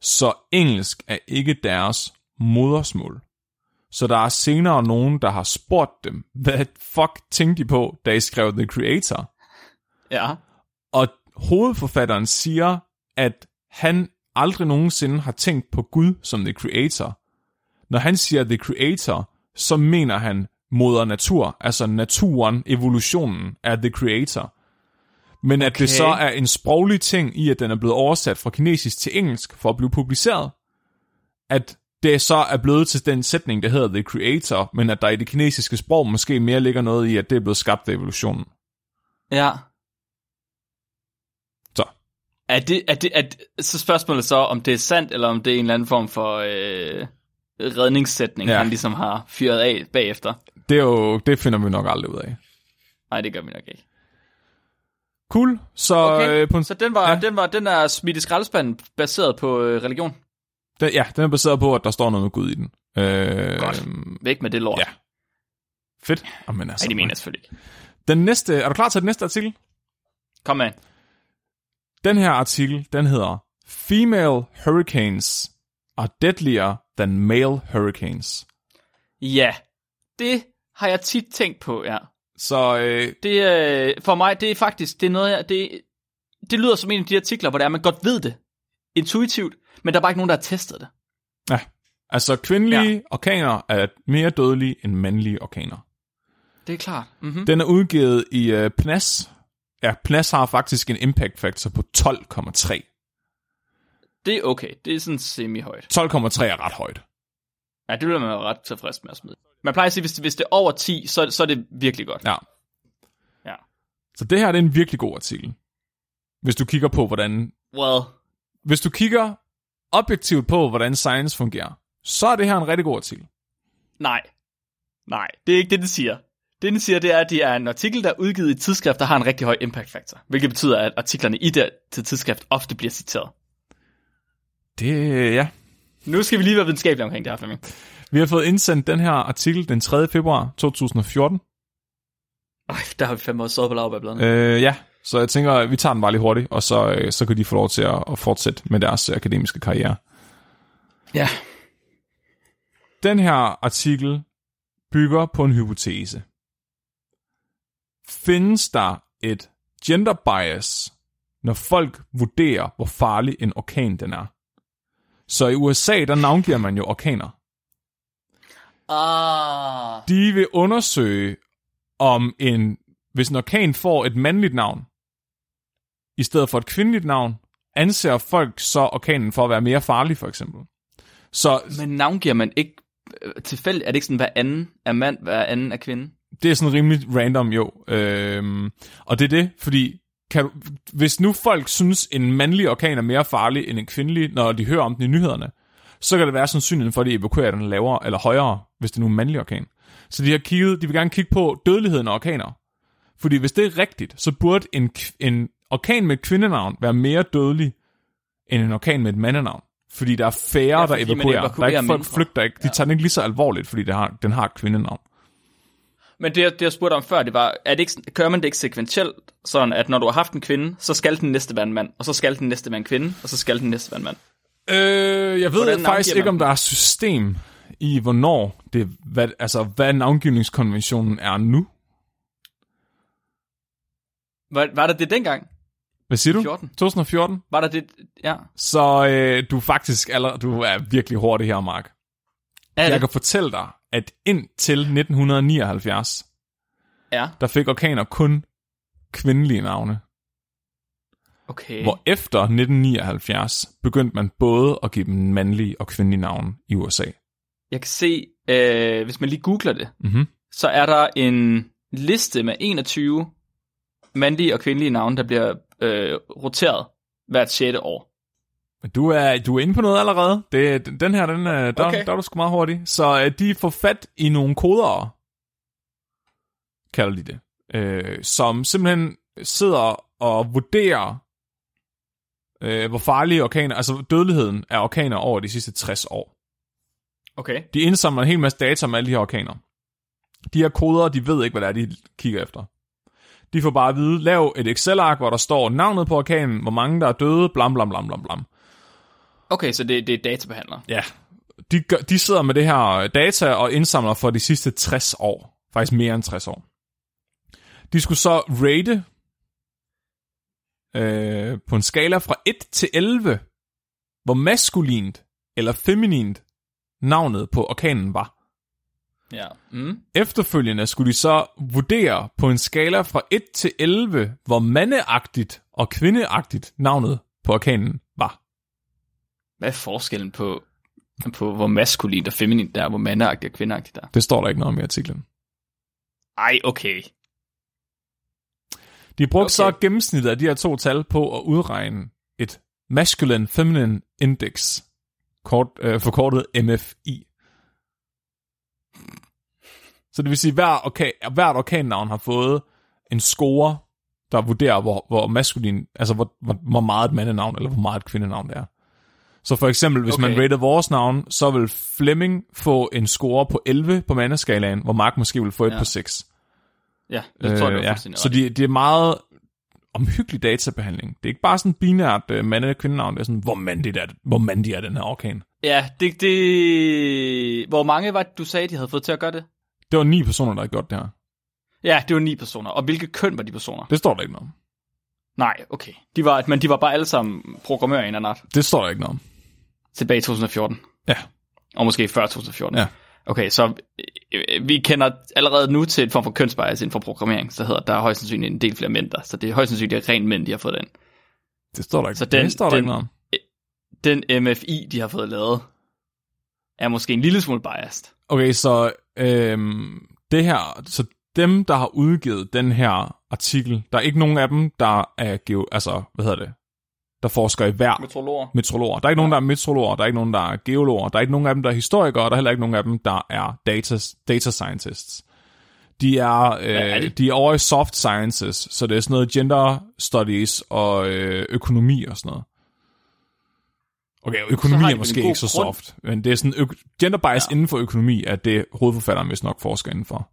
Så engelsk er ikke deres modersmål. Så der er senere nogen, der har spurgt dem, hvad fuck tænkte de på, da I skrev The Creator? Ja. Og hovedforfatteren siger, at han aldrig nogensinde har tænkt på Gud som The Creator. Når han siger The Creator, så mener han moder natur, altså naturen, evolutionen er The Creator. Men at det Okay. så er en sproglig ting i, at den er blevet oversat fra kinesisk til engelsk for at blive publiceret, at det så er blevet til den sætning, der hedder The Creator, men at der i det kinesiske sprog måske mere ligger noget i, at det er blevet skabt af evolutionen. Ja. Så. Er det, er det, er det, så spørgsmålet så, om det er sandt, eller om det er en eller anden form for øh, redningssætning, Ja. han ligesom har fyret af bagefter. Det, er jo, det finder vi nok aldrig ud af. Nej, det gør vi nok ikke. Cool. Så, Okay, øh, på en, så den, var, ja. den, var, den er smidt i skraldespanden baseret på øh, religion. den, ja, den er baseret på, at der står noget med Gud i den. Øh, Godt. Væk med det lort. Ja. Fedt. Jamen, altså, Nej, det mener jeg selvfølgelig ikke. Den næste, er du klar til den næste artikel? Kom med. Den her artikel, den hedder Female Hurricanes are deadlier than male hurricanes. Ja, det har jeg tit tænkt på, ja. Så øh, Det, øh, for mig, det er faktisk, det er noget, jeg, det, det lyder som en af de artikler, hvor det er, man godt ved det, intuitivt, men der er bare ikke nogen, der har testet det. ja, altså kvindelige. Ja. orkaner er mere dødelige end mandlige orkaner. Det er klart. Mm-hmm. Den er udgivet i øh, PNAS. Ja, PNAS har faktisk en impact factor på 12,3. Det er okay. Det er sådan semi-højt. 12,3 er ret højt. Ja, det bliver man ret tilfreds med at smide. Man plejer at sige, hvis, hvis det er over 10, så, så er det virkelig godt. Ja. Ja. Så det her det er en virkelig god artikel. Hvis du kigger på, hvordan... Well, Hvis du kigger objektivt på, hvordan science fungerer, så er det her en rigtig god artikel. nej. Nej, det er ikke det, det siger. Det, den siger, det er, at det er en artikel, der er udgivet i et tidsskrift, der har en rigtig høj impact factor. Hvilket betyder, at artiklerne i det til tidsskrift ofte bliver citeret. Det, ja. Nu skal vi lige være videnskabelige omkring det her, Flemming. Vi har fået indsendt den her artikel den 3. februar 2014. Øj, der har vi fandme også sovet på lavbærbladene. Øh, ja, så jeg tænker, at vi tager den bare lige hurtigt, og så, øh, så kan de få lov til at, at fortsætte med deres akademiske karriere. Ja. Den her artikel bygger på en hypotese. Findes der et gender bias, når folk vurderer, hvor farlig en orkan den er? Så i USA, der navngiver man jo orkaner. Ah. De vil undersøge, om en, hvis en orkan får et mandligt navn, i stedet for et kvindeligt navn, anser folk så orkanen for at være mere farlig, for eksempel. Så Men navngiver man ikke øh, tilfældigt? Er det ikke sådan, hver anden er mand, hver anden er kvinde? det er sådan rimelig random, jo. Øhm, og det er det, fordi kan hvis nu folk synes, en mandlig orkan er mere farlig end en kvindelig, når de hører om den i nyhederne, så kan det være sandsynligt for, at de evakuerer den lavere eller højere, hvis det nu er en mandlig orkan. Så de har kigget, de vil gerne kigge på dødeligheden af orkaner. Fordi hvis det er rigtigt, så burde en, en orkan med et kvindenavn være mere dødelig end en orkan med et mandenavn. Fordi der er færre, ja, der evakuerer. evakuerer. Der er ikke folk flygter ikke. De ja. tager den ikke lige så alvorligt, fordi det har, den har et kvindenavn. Men det, det jeg spurgte om før, det var, er det ikke, kører man det ikke sekventielt, sådan at når du har haft en kvinde, så skal den næste være en mand, og så skal den næste være en kvinde, og så skal den næste være en mand? Øh, jeg ved Hvordan faktisk ikke, om der er system i, hvornår det, hvad, altså, hvad navngivningskonventionen er nu. Var, var der det dengang? Hvad siger du? 14. 2014? Var der det, ja. Så øh, du er faktisk allerede, du er virkelig hurtig her, Mark. Er jeg det? kan fortælle dig, at indtil 1979, ja. der fik orkaner kun kvindelige navne. Okay. Hvor efter 1979 begyndte man både at give dem mandlige og kvindelige navne i USA. Jeg kan se, øh, hvis man lige googler det, mm-hmm. så er der en liste med 21 mandlige og kvindelige navne, der bliver øh, roteret hvert 6. år. Du er, du er inde på noget allerede. Det, den her, den, der, okay. der er du sgu meget hurtig. Så uh, de får fat i nogle kodere, kalder de det, øh, som simpelthen sidder og vurderer, øh, hvor farlige orkaner, altså dødeligheden af orkaner over de sidste 60 år. Okay. De indsamler en hel masse data om alle de her orkaner. De her koder, de ved ikke, hvad det er, de kigger efter. De får bare at vide, lav et Excel-ark, hvor der står navnet på orkanen, hvor mange der er døde, blam blam blam blam blam. Okay, så det, det er databehandler. Ja. De, de sidder med det her data og indsamler for de sidste 60 år. Faktisk mere end 60 år. De skulle så rate øh, på en skala fra 1 til 11, hvor maskulint eller feminint navnet på orkanen var. Ja. Mm. Efterfølgende skulle de så vurdere på en skala fra 1 til 11, hvor mandeagtigt og kvindeagtigt navnet på orkanen. Hvad er forskellen på, på hvor maskulint og feminint der er, hvor mandeagtigt og kvindeagtigt der Det står der ikke noget om i artiklen. Ej, okay. De brugte okay. så gennemsnittet af de her to tal på at udregne et Masculine Feminine Index, kort, øh, forkortet MFI. Så det vil sige, at hver orkan, hvert orkannavn har fået en score, der vurderer, hvor, hvor maskulin, altså hvor, hvor, hvor meget et mandenavn, eller hvor meget et kvindenavn det er. Så for eksempel, hvis okay. man rated vores navn, så vil Fleming få en score på 11 på mandeskalaen, hvor Mark måske vil få et ja. på 6. Ja, det tror jeg, øh, ja. Så det, det er meget omhyggelig databehandling. Det er ikke bare sådan binært uh, mand- eller kvindenavn, det er sådan, hvor mandig er, hvor mandig er den her orkan. Ja, det, det... Hvor mange var det, du sagde, de havde fået til at gøre det? Det var ni personer, der havde gjort det her. Ja, det var ni personer. Og hvilke køn var de personer? Det står der ikke noget om. Nej, okay. De var, men de var bare alle sammen programmører en eller nat. Det står der ikke noget om. Tilbage i 2014? Ja. Og måske før 2014? Ja. Okay, så øh, vi kender allerede nu til en form for kønsbias inden for programmering, så hedder der er højst sandsynligt en del flere mænd der. Så det er højst sandsynligt, rent mænd, de har fået den. Det står der ikke. Så den, det står der den, ikke noget om. Den MFI, de har fået lavet, er måske en lille smule biased. Okay, så øhm, det her, så dem, der har udgivet den her artikel, der er ikke nogen af dem, der er, altså, hvad hedder det, der forsker i vejr. Metrologer. Metrologer. Der er ikke nogen, der er metrologer, der er ikke nogen, der er geologer, der er ikke nogen af dem, der er historikere, og der er heller ikke nogen af dem, der er data, data scientists. De er, øh, er de? de er over i soft sciences, så det er sådan noget gender studies og øh, økonomi og sådan noget. Okay, økonomi er måske ikke så grund. soft, men det er sådan gender bias ja. inden for økonomi, at det hovedforfatteren vist nok forsker indenfor.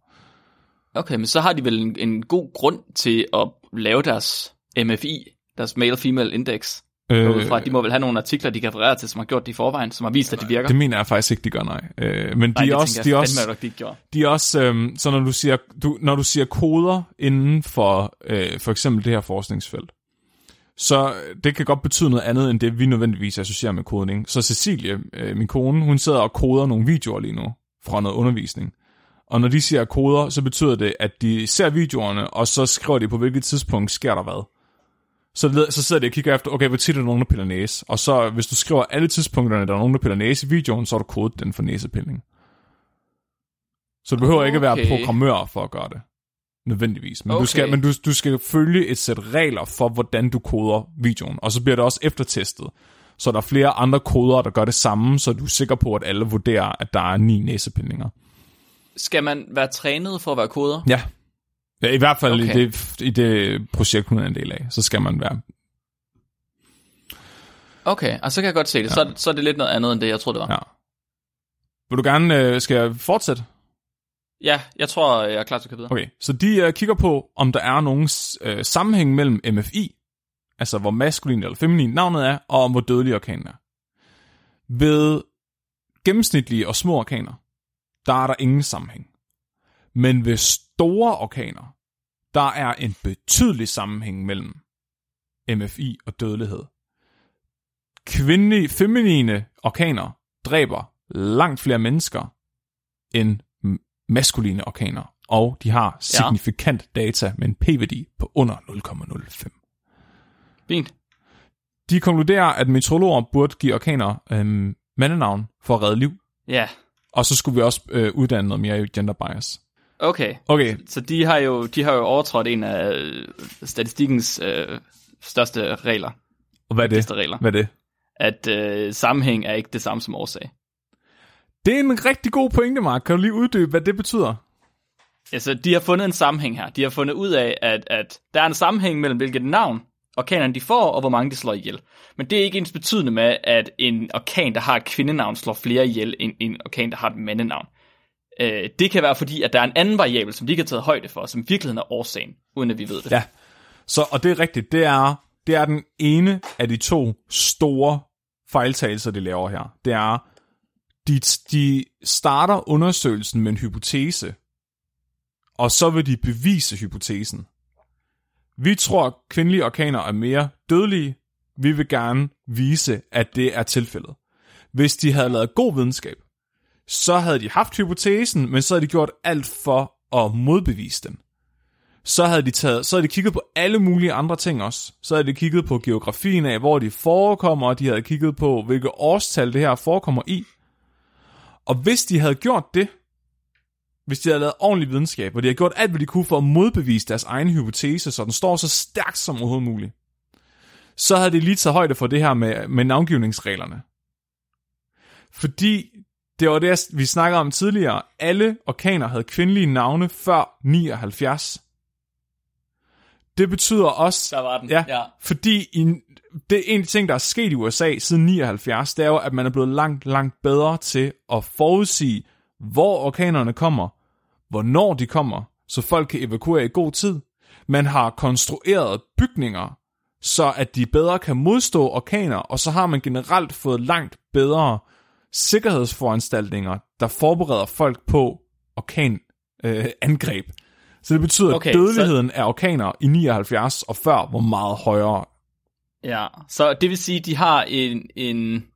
Okay, men så har de vel en, en god grund til at lave deres MFI, deres Male-Female Index. Øh, fra, de må vel have nogle artikler, de kan referere til, som har gjort det i forvejen, som har vist, at de virker. Det mener jeg faktisk ikke, de gør, nej. Øh, men nej, de er også, de også, de, de er også øhm, så når du siger, du, når du siger koder inden for øh, for eksempel det her forskningsfelt, så det kan godt betyde noget andet, end det vi nødvendigvis associerer med kodning. Så Cecilie, øh, min kone, hun sidder og koder nogle videoer lige nu fra noget undervisning. Og når de siger koder, så betyder det, at de ser videoerne, og så skriver de på hvilket tidspunkt sker der hvad. Så, så sidder de og kigger efter, okay, hvor tit er der nogen, der piller næse? Og så, hvis du skriver alle tidspunkterne, der er nogen, der piller næse i videoen, så har du kodet den for næsepilling. Så du behøver ikke at være Okay. programmør for at gøre det. Nødvendigvis. Men, du, Okay. skal, men du, du skal følge et sæt regler for, hvordan du koder videoen. Og så bliver det også eftertestet. Så der er flere andre koder, der gør det samme, så du er sikker på, at alle vurderer, at der er ni næsepindinger. Skal man være trænet for at være koder? Ja. Ja I hvert fald Okay. i, det, i det projekt, hun er en del af, så skal man være. Okay, og så kan jeg godt se det. Ja. Så, så er det lidt noget andet, end det, jeg troede, det var. Ja. Vil du gerne, øh, skal jeg fortsætte? Ja, jeg tror, jeg er klar til at køre videre. Okay, så de øh, kigger på, om der er nogen øh, sammenhæng mellem MFI, altså hvor maskulin eller feminin navnet er, og om hvor dødelig orkanen er. Ved gennemsnitlige og små orkaner, der er der ingen sammenhæng. Men ved store orkaner, der er en betydelig sammenhæng mellem MFI og dødelighed. Kvindelige, feminine orkaner dræber langt flere mennesker end maskuline orkaner, og de har signifikant data med en p-værdi på under 0,05. Fint. De konkluderer, at meteorologer burde give orkaner øhm, mandenavn for at redde liv, Ja, og så skulle vi også øh, uddanne noget mere i gender bias. Okay. Okay, Så de har jo, de har jo overtrådt en af øh, statistikkens øh, største regler. og hvad er det? Regler. Hvad er det? At øh, sammenhæng er ikke det samme som årsag. Det er en rigtig god pointe, Mark. Kan du lige uddybe, hvad det betyder? Altså, de har fundet en sammenhæng her. De har fundet ud af, at, at der er en sammenhæng mellem, hvilket navn orkanerne de får, og hvor mange de slår ihjel. Men det er ikke ens betydende med, at en orkan, der har et kvindenavn, slår flere ihjel, end en orkan, der har et mandenavn. Øh, det kan være fordi, at der er en anden variabel, som de ikke har taget højde for, som i virkeligheden er årsagen, uden at vi ved det. Ja, så, og det er rigtigt. Det er, det er den ene af de to store fejltagelser, de laver her. Det er, de, de starter undersøgelsen med en hypotese, og så vil de bevise hypotesen. Vi tror, at kvindelige orkaner er mere dødelige. Vi vil gerne vise, at det er tilfældet. Hvis de havde lavet god videnskab, så havde de haft hypotesen, men så havde de gjort alt for at modbevise den så havde de taget, så havde de kigget på alle mulige andre ting også. Så havde de kigget på geografien af, hvor de forekommer, og de havde kigget på, hvilke årstal det her forekommer i. Og hvis de havde gjort det, hvis de havde lavet ordentlig videnskab, og de havde gjort alt, hvad de kunne for at modbevise deres egen hypotese, så den står så stærkt som overhovedet muligt, så havde de lige taget højde for det her med, med navngivningsreglerne. Fordi det var det, vi snakkede om tidligere. Alle orkaner havde kvindelige navne før 79. Det betyder også... Der var den. Ja, ja. fordi i, det er en af de ting, der er sket i USA siden 79, det er jo, at man er blevet langt, langt bedre til at forudsige, hvor orkanerne kommer, hvornår de kommer, så folk kan evakuere i god tid. Man har konstrueret bygninger, så at de bedre kan modstå orkaner, og så har man generelt fået langt bedre sikkerhedsforanstaltninger, der forbereder folk på orkanangreb. Øh, angreb. så det betyder, Okay, at dødeligheden af orkaner i 79 og før var meget højere. Ja, så det vil sige, at de har en, en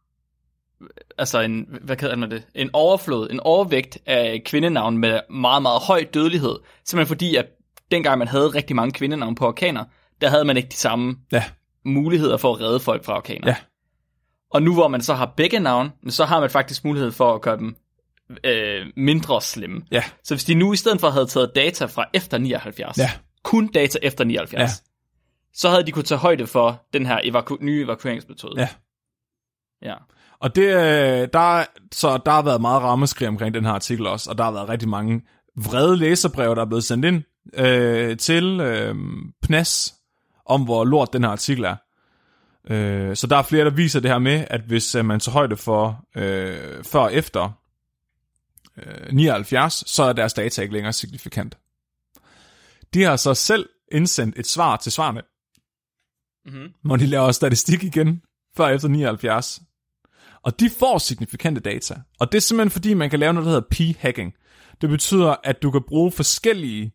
altså en, hvad kalder man det, en overflod, en overvægt af kvindenavn med meget, meget høj dødelighed, simpelthen fordi, at dengang man havde rigtig mange kvindenavn på orkaner, der havde man ikke de samme Ja, muligheder for at redde folk fra orkaner. ja, Og nu hvor man så har begge navn, så har man faktisk mulighed for at gøre dem øh, mindre slemme. ja, Så hvis de nu i stedet for havde taget data fra efter 79, Ja. kun data efter 79, Ja. så havde de kunne tage højde for den her evaku- nye evakueringsmetode. ja. ja. Og det, øh, der, er- så der har været meget rammeskrig omkring den her artikel også, og der har været rigtig mange vrede læserbreve, der er blevet sendt ind øh, til øh, PNAS, om hvor lort den her artikel er. Øh, så der er flere, der viser det her med, at hvis øh, man tager højde for øh, før og efter øh, 79, så er deres data ikke længere signifikant. De har så selv indsendt et svar til svarene, Mm-hmm. hvor de laver statistik igen, før og efter 79. Og de får signifikante data. Og det er simpelthen fordi, man kan lave noget, der hedder p-hacking. Det betyder, at du kan bruge forskellige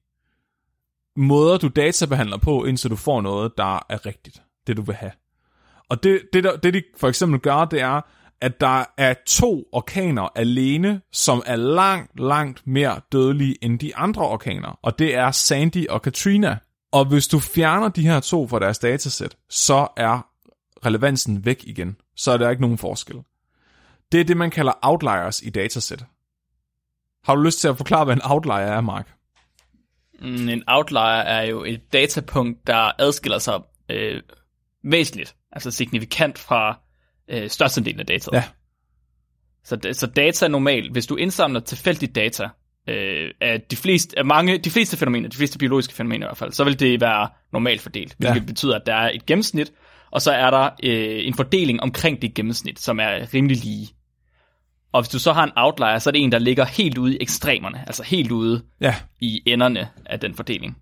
måder, du databehandler på, indtil du får noget, der er rigtigt. Det du vil have. Og det, det, der, det de for eksempel gør, det er, at der er to orkaner alene, som er langt, langt mere dødelige end de andre orkaner. Og det er Sandy og Katrina. Og hvis du fjerner de her to fra deres datasæt, så er relevansen væk igen. Så er der ikke nogen forskel. Det er det, man kalder outliers i datasæt. Har du lyst til at forklare, hvad en outlier er, Mark? Mm, en outlier er jo et datapunkt, der adskiller sig øh, væsentligt, altså signifikant fra øh, størstedelen af data. Ja. Så, så data er normalt, hvis du indsamler tilfældigt data øh, af de fleste, af mange, de fleste fænomener, de fleste biologiske fænomener i hvert fald, så vil det være normalt fordelt, hvilket Ja. betyder, at der er et gennemsnit, og så er der øh, en fordeling omkring det gennemsnit, som er rimelig lige. Og hvis du så har en outlier, så er det en, der ligger helt ude i ekstremerne, altså helt ude Ja, i enderne af den fordeling.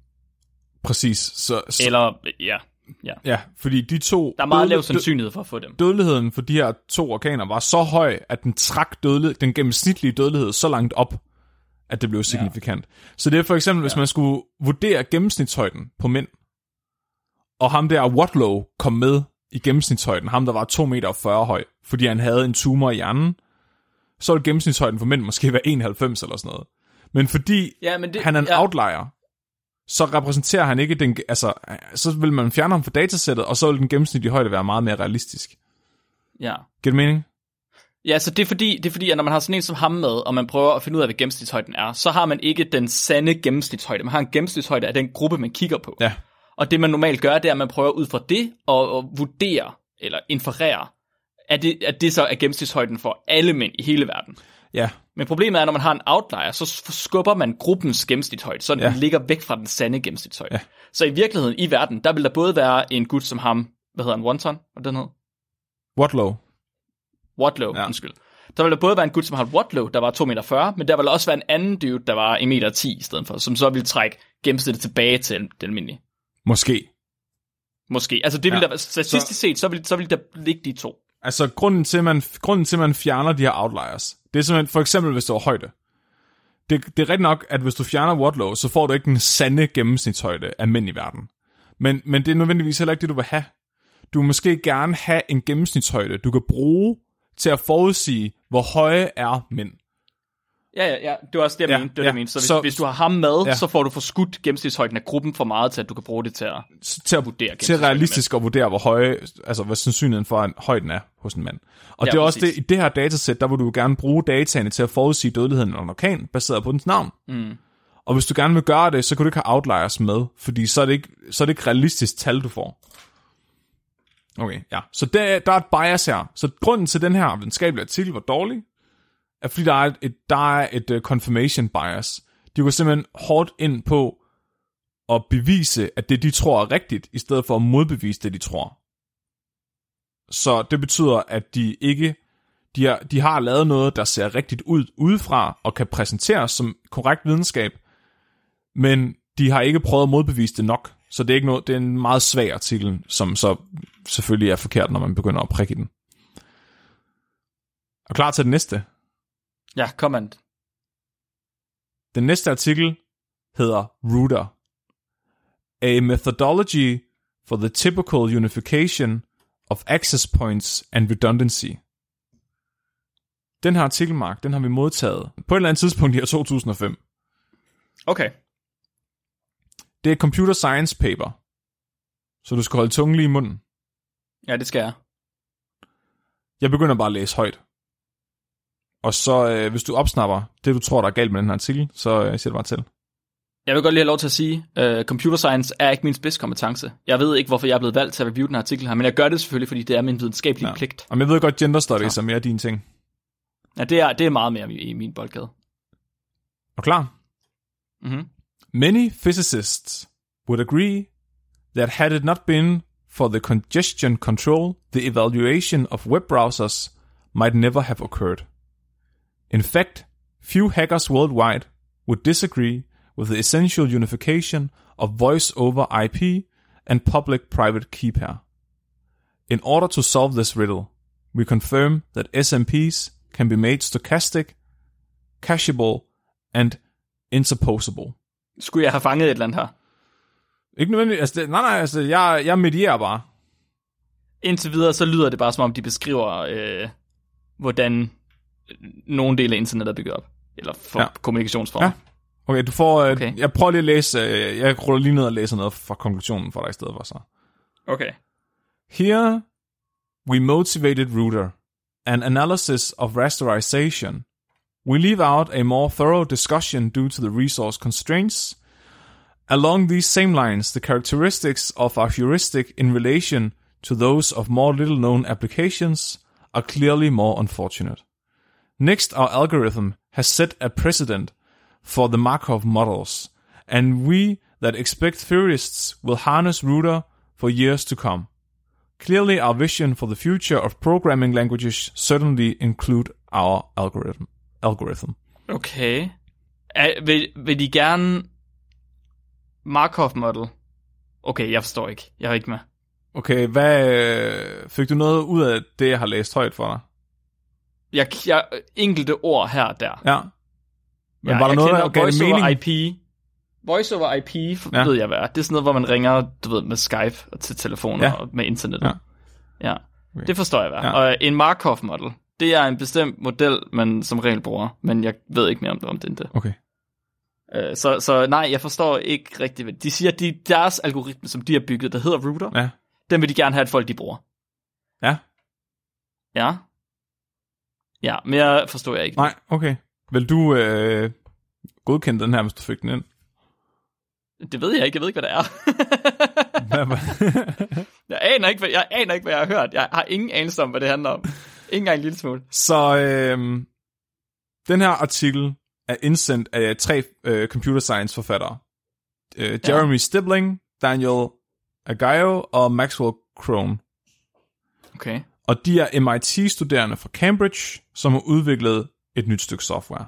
præcis. Så, så, Eller, ja, ja. ja, fordi de to... Der er meget lav sandsynlighed for at få dem. dødeligheden for de her to orkaner var så høj, at den trak dødelig, den gennemsnitlige dødelighed så langt op, at det blev signifikant. Ja. Så det er for eksempel, hvis man skulle vurdere gennemsnitshøjden på mænd, og ham der Watlow kom med i gennemsnitshøjden, ham der var 2 meter og 40 høj, fordi han havde en tumor i hjernen, så ville gennemsnitshøjden for mænd måske være 91 eller sådan noget. Men fordi Ja, men det, han er en ja, outlier, så repræsenterer han ikke den, altså, så vil man fjerne ham fra datasættet, og så vil den gennemsnitlige højde være meget mere realistisk. Ja. Giver det mening? Ja, så det er, fordi, det er fordi, at når man har sådan en som ham med, og man prøver at finde ud af, hvad gennemsnitshøjden er, så har man ikke den sande gennemsnitshøjde. Man har en gennemsnitshøjde af den gruppe, man kigger på. Ja. Og det man normalt gør, det er, at man prøver ud fra det og, og vurdere, eller inferere, at det, at det så er gennemsnitshøjden for alle mænd i hele verden. Ja, Men problemet er, når man har en outlier, så skubber man gruppens gennemsnitshøjde, så den Ja. ligger væk fra den sande gennemsnitshøjde. Ja. Så i virkeligheden, i verden, der vil der både være en gut som ham, hvad hedder han, Wonton, hvad den hed? Watlow. Watlow, Ja. undskyld. Der vil der både være en gut, som har Watlow, der var 2,40 meter, men der vil også være en anden dude, der var 1,10 meter i stedet for, som så vil trække gennemsnittet tilbage til den almindelige. Måske. Måske. Altså det vil Ja. der, statistisk så... set, så vil, så vil der ligge de to. Altså, grunden til, man, grunden til, man fjerner de her outliers, det er simpelthen, for eksempel, hvis det var højde. Det, det er rigtigt nok, at hvis du fjerner Wardlow, så får du ikke den sande gennemsnitshøjde af mænd i verden. Men, men det er nødvendigvis heller ikke det, du vil have. Du vil måske gerne have en gennemsnitshøjde, du kan bruge til at forudsige, hvor høje er mænd. Ja, ja, ja. Det var også det, jeg Ja, mente. Det ja. jeg mente. Så, hvis, Så- hvis du har ham med, Ja. så får du forskudt gennemsnitshøjden af gruppen for meget til, at du kan bruge det til at... til at, Vurdere til realistisk at vurdere, hvor høje, altså hvad sandsynligheden for, at højden er hos en mand. Og Ja, det er også præcis. det, i det her datasæt, der vil du gerne bruge dataene til at forudsige dødeligheden af en orkan, baseret på dens navn. Mm. Og hvis du gerne vil gøre det, så kan du ikke have outliers med, fordi så er det ikke, så er det ikke realistisk tal, du får. Okay, ja. Så der, der er et bias her. Så grunden til den her videnskabelige artikel var dårlig, er fordi der er et, der er et uh, confirmation bias. De går simpelthen hårdt ind på at bevise, at det de tror er rigtigt, i stedet for at modbevise det, de tror. Så det betyder, at de ikke de har, de har lavet noget, der ser rigtigt ud udefra, og kan præsenteres som korrekt videnskab, men de har ikke prøvet at modbevise det nok. Så det er, ikke noget, det er en meget svag artikel, som så selvfølgelig er forkert, når man begynder at prikke i den. Og klar til den næste. Ja, comment. Den næste artikel hedder Router. A methodology for the typical unification of access points and redundancy. Den her artikel, Mark, den har vi modtaget på et eller andet tidspunkt i år 2005. Okay. Det er et computer science paper, så du skal holde tungen lige i munden. Ja, det skal jeg. Jeg begynder bare at læse højt. Og så, øh, hvis du opsnapper det, du tror, der er galt med den her artikel, så øh, siger det bare til. Jeg vil godt lige have lov til at sige, uh, computer science er ikke min spidskompetence. Jeg ved ikke, hvorfor jeg er blevet valgt til at review den her artikel her, men jeg gør det selvfølgelig, fordi det er min videnskabelige Ja. pligt. Og jeg ved godt, gender studies er mere din ting. Ja, det er, det er meget mere i, i min boldgade. Og klar? Mm-hmm. Many physicists would agree that had it not been for the congestion control, the evaluation of web browsers might never have occurred. In fact, few hackers worldwide would disagree with the essential unification of voice over IP and public private key pair. In order to solve this riddle, we confirm that SMPs can be made stochastic, cacheable, and interposable. Skulle jeg have fanget et eller andet her? Ikke nødvendigt, altså, det, nej, nej, altså, jeg, jeg medierer bare. Indtil videre, så lyder det bare som om, de beskriver, øh, hvordan nogle dele af internettet er bygget op. Eller for Ja. kommunikationsformer. Ja. Okay, du får, okay. Okay. jeg prøver lige at læse, øh, jeg ruller lige ned og læser noget fra konklusionen for dig i stedet for så. Okay. Here, we motivated router, an analysis of rasterization, We leave out a more thorough discussion due to the resource constraints. Along these same lines, the characteristics of our heuristic in relation to those of more little known applications are clearly more unfortunate. Next, our algorithm has set a precedent for the Markov models, and we that expect theorists will harness Ruder for years to come. Clearly, our vision for the future of programming languages certainly include our algorithm. algorithm. Okay. Er, vil, vil de gerne Markov model? Okay, jeg forstår ikke. Jeg er ikke med. Okay, hvad øh, fik du noget ud af det, jeg har læst højt for dig? Jeg, jeg enkelte ord her og der. Ja. Men ja, var der noget, der gav voice over mening? IP. Voice over IP, Ja. ved jeg hvad. Det er sådan noget, hvor man ringer, du ved, med Skype og til telefoner Ja. og med internet. Ja. ja. Okay. Det forstår jeg hvad. Ja. Og en Markov model, det er en bestemt model, man som regel bruger, men jeg ved ikke mere om det, om det end det. Okay. Øh, Så, så nej, jeg forstår ikke rigtigt, hvad de siger, de, deres algoritme, som de har bygget, der hedder Router, Ja. den vil de gerne have, at folk de bruger. Ja. Ja. Ja, mere forstår jeg ikke. Nej, okay. Vil du øh, godkende den her, hvis du fik den ind? Det ved jeg ikke, jeg ved ikke, hvad det er. [LAUGHS] [LAUGHS] Jeg, aner ikke, hvad, jeg aner ikke, hvad jeg har hørt. Jeg har ingen anelse om, hvad det handler om. Ikke engang en lille smule. Så øh, den her artikel er indsendt af tre øh, computer science forfattere. Øh, Jeremy ja. Stibling, Daniel Agayo og Maxwell Crone. Okay. Og de er MIT-studerende fra Cambridge, som har udviklet et nyt stykke software.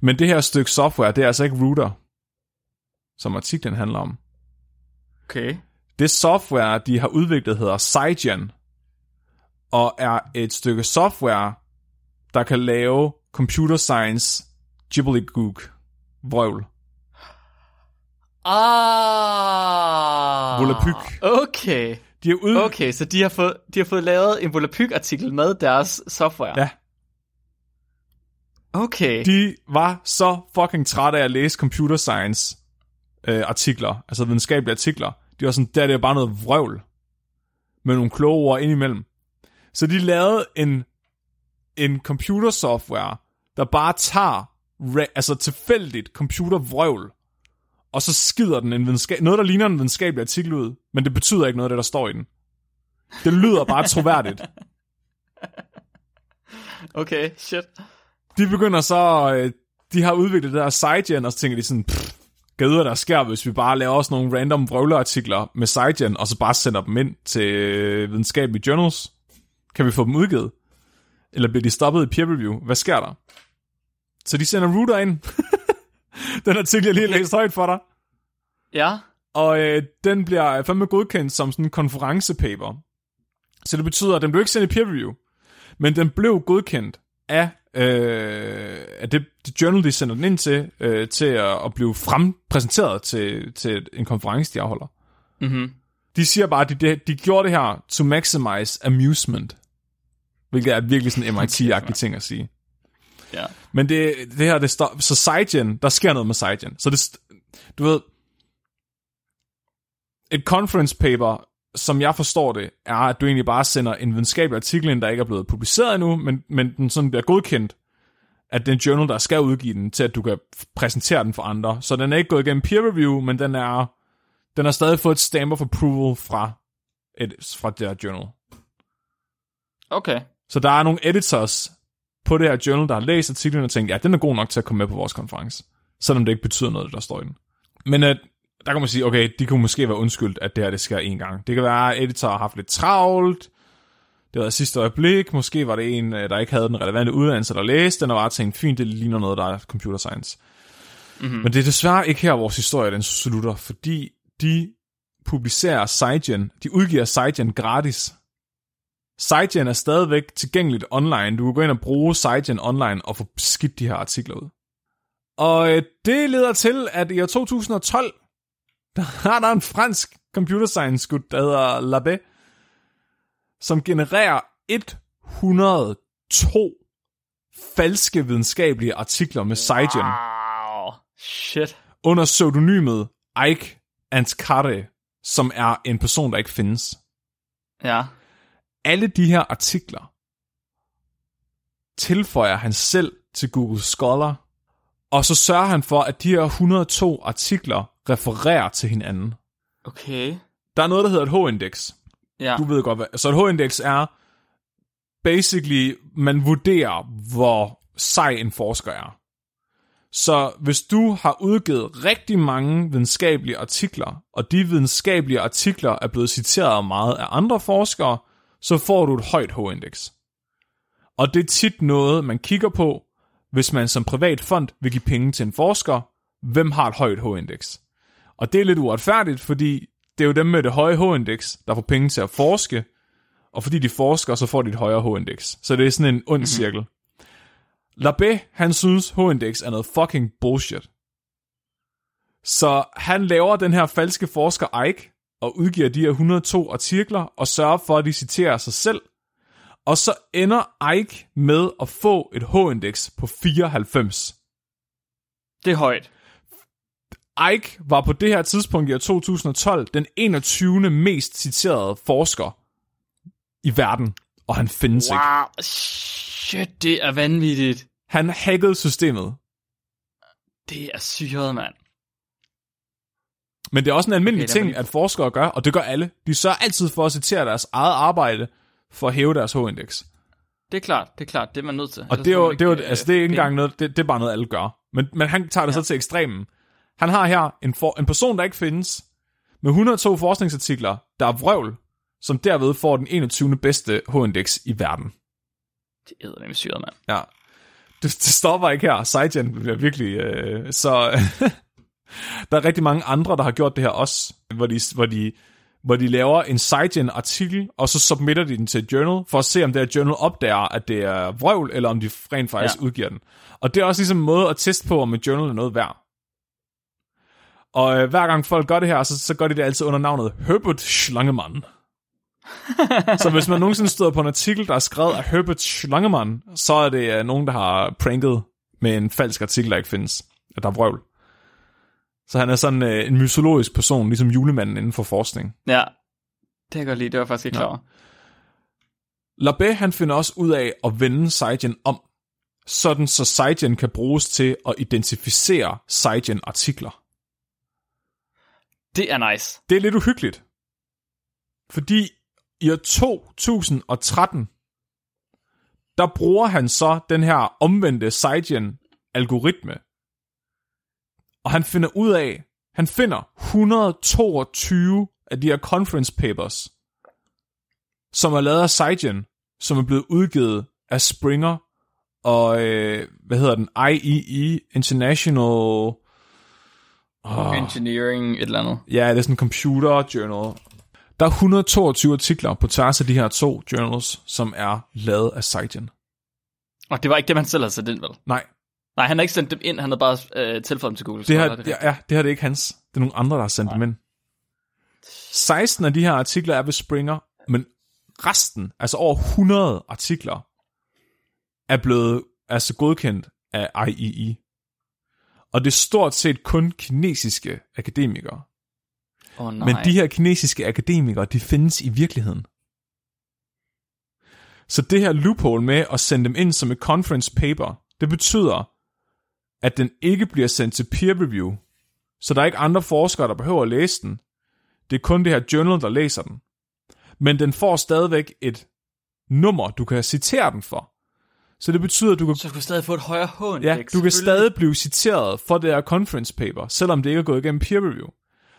Men det her stykke software, det er altså ikke Router, som artiklen handler om. Okay. Det software, de har udviklet, hedder Cygen, og er et stykke software, der kan lave computer science gook vrøvl. Ah. Volapyk. Okay. De har ud... Okay, så de har fået, de har fået lavet en Volapyk-artikel med deres software. Ja. Okay. De var så fucking trætte af at læse computer science øh, artikler, altså videnskabelige artikler. De var sådan, der er det bare noget vrøvl med nogle kloge ord indimellem. Så de lavede en, en computer software, der bare tager re- altså tilfældigt computervrøvl, og så skider den en videnskab- noget, der ligner en videnskabelig artikel ud, men det betyder ikke noget af det, der står i den. Det lyder bare troværdigt. Okay, shit. de begynder så, øh, de har udviklet det der SciGen, og så tænker de sådan, pff, gad vide, hvad der sker, hvis vi bare laver også nogle random vrøvleartikler med SciGen, og så bare sender dem ind til øh, videnskabelige journals. Kan vi få dem udgivet? Eller bliver de stoppet i peer review? Hvad sker der? Så de sender Router ind. [LAUGHS] Den artikel, jeg lige har læst højt for dig. Ja. Og øh, den bliver fandme godkendt som sådan en konferencepaper. Så det betyder, at den blev ikke sendt i peer review, men den blev godkendt af, øh, af det, det journal, de sender den ind til, øh, til at, at blive frempræsenteret til, til en konference, de afholder. Mhm. De siger bare, at de, de gjorde det her to maximize amusement. Hvilket er virkelig sådan MIT-agtigt ting at sige. Ja. Men det, det her, det står... Så Cygen, der sker noget med Cygen. Så det, du ved... Et conference paper, som jeg forstår det, er, at du egentlig bare sender en videnskabelig artikel ind, der ikke er blevet publiceret endnu, men, men den sådan bliver godkendt at den journal, der skal udgive den, til at du kan præsentere den for andre. Så den er ikke gået igennem peer review, men den er den har stadig fået et stamp of approval fra, et, fra det her journal. Okay. Så der er nogle editors på det her journal, der har læst artiklen og tænkt, ja, den er god nok til at komme med på vores konference. Selvom det ikke betyder noget, der står i den. Men at, der kan man sige, okay, de kunne måske være undskyldt, at det her det sker en gang. Det kan være, at editor har haft lidt travlt, det var sidste øjeblik, måske var det en, øh, der ikke havde den relevante uddannelse, der læste den, og bare tænkte, fint, det ligner noget, der er computer science. Mm-hmm. Men det er desværre ikke her, vores historie den slutter, fordi de publicerer Cygen, de udgiver Cygen gratis. Cygen er stadigvæk tilgængeligt online. Du kan gå ind og bruge Cygen online og få skidt de her artikler ud. Og øh, det leder til, at i år 2012, [LAUGHS] der har der en fransk computer science gut, der hedder Labé, som genererer 102 falske videnskabelige artikler med Cygen Wow. Shit. under pseudonymet Ike Anscare, som er en person, der ikke findes. Ja. Alle de her artikler, tilføjer han selv til Google Scholar, og så sørger han for, at de her 102 artikler refererer til hinanden. Okay. Der er noget, der hedder et H-indeks. Ja. Du ved godt, hvad... Så et H-indeks er basically, man vurderer, hvor sej en forsker er. Så hvis du har udgivet rigtig mange videnskabelige artikler, og de videnskabelige artikler er blevet citeret meget af andre forskere, så får du et højt H-indeks. Og det er tit noget, man kigger på, hvis man som privat fond vil give penge til en forsker, hvem har et højt H-indeks. Og det er lidt uretfærdigt, fordi det er jo dem med det høje H-indeks, der får penge til at forske, og fordi de forsker, så får de et højere H-indeks. Så det er sådan en ond cirkel. Labé, han synes H-indeks er noget fucking bullshit. Så han laver den her falske forsker Ike, og udgiver de her 102 artikler, og sørger for, at de citerer sig selv. Og så ender Ike med at få et H-indeks på 94. Det er højt. Ike var på det her tidspunkt i år 2012 den 21. mest citerede forsker i verden, og han findes ikke. Wow. Shit, det er vanvittigt. Han hackede systemet. Det er syret, mand. Men det er også en almindelig Okay, ting, at forskere gør, og det gør alle. De sørger altid for at citere deres eget arbejde for at hæve deres H-indeks. Det er klart, det er klart, det er man nødt til. Og Ellers det er jo, det er jo, øh, altså det er ikke penge. engang noget, det, det er bare noget, alle gør. Men, men han tager det ja. så til ekstremen. Han har her en, for, en person, der ikke findes, med 102 forskningsartikler, der er vrøvl, som derved får den 21. bedste H-indeks i verden. Det er nemlig syret, mand. Ja. Det, det stopper ikke her. Sejgen bliver virkelig... Øh, så [LAUGHS] der er rigtig mange andre, der har gjort det her også, hvor de, hvor de, hvor de laver en Sejgen-artikel, og så submitter de den til et journal, for at se, om det her journal opdager, at det er vrøvl, eller om de rent faktisk. Ja. udgiver den. Og det er også ligesom en måde at teste på, om et journal er noget værd. Og øh, hver gang folk gør det her, så, så gør de det altid under navnet Herbert Schlangemann. så hvis man nogensinde støder på en artikel, der er skrevet af Herbert Schlangemann, så er det øh, nogen, der har pranket med en falsk artikel, der ikke findes. At der er vrøvl. Så han er sådan øh, en mytologisk person, ligesom julemanden inden for forskning. Ja, det kan jeg godt lide. Det var jeg faktisk ikke klar over. Labé han finder også ud af at vende Seigen om, sådan så Seigen kan bruges til at identificere Seigen-artikler. Det er nice. Det er lidt uhyggeligt. Fordi i år 2013, der bruger han så den her omvendte Seigen-algoritme. Og han finder ud af, han finder 122 af de her conference papers, som er lavet af Seigen, som er blevet udgivet af Springer og, øh, hvad hedder den, IEE, International... Oh, Engineering, et eller andet. Ja, det er sådan en computer journal. Der er 122 artikler på tværs af de her to journals, som er lavet af Seigen. Og det var ikke det, man selv havde sendt ind, vel? Nej, Nej, han har ikke sendt dem ind, han har bare øh, tilføjet dem til Google. det her, er ja, det her det er ikke hans. Det er nogle andre, der har sendt dem ind. 16 af de her artikler er ved Springer, men resten, altså over 100 artikler, er blevet altså godkendt af IEE. Og det er stort set kun kinesiske akademikere. Åh, nej. Men de her kinesiske akademikere, de findes i virkeligheden. Så det her loophole med at sende dem ind som et conference paper, det betyder, at den ikke bliver sendt til peer review. Så der er ikke andre forskere, der behøver at læse den. Det er kun det her journal, der læser den. Men den får stadigvæk et nummer, du kan citere den for. Så det betyder, at du kan Så du kan stadig få et højere H-indeks. Ja, du kan stadig blive citeret for det her conference paper, selvom det ikke er gået igennem peer review.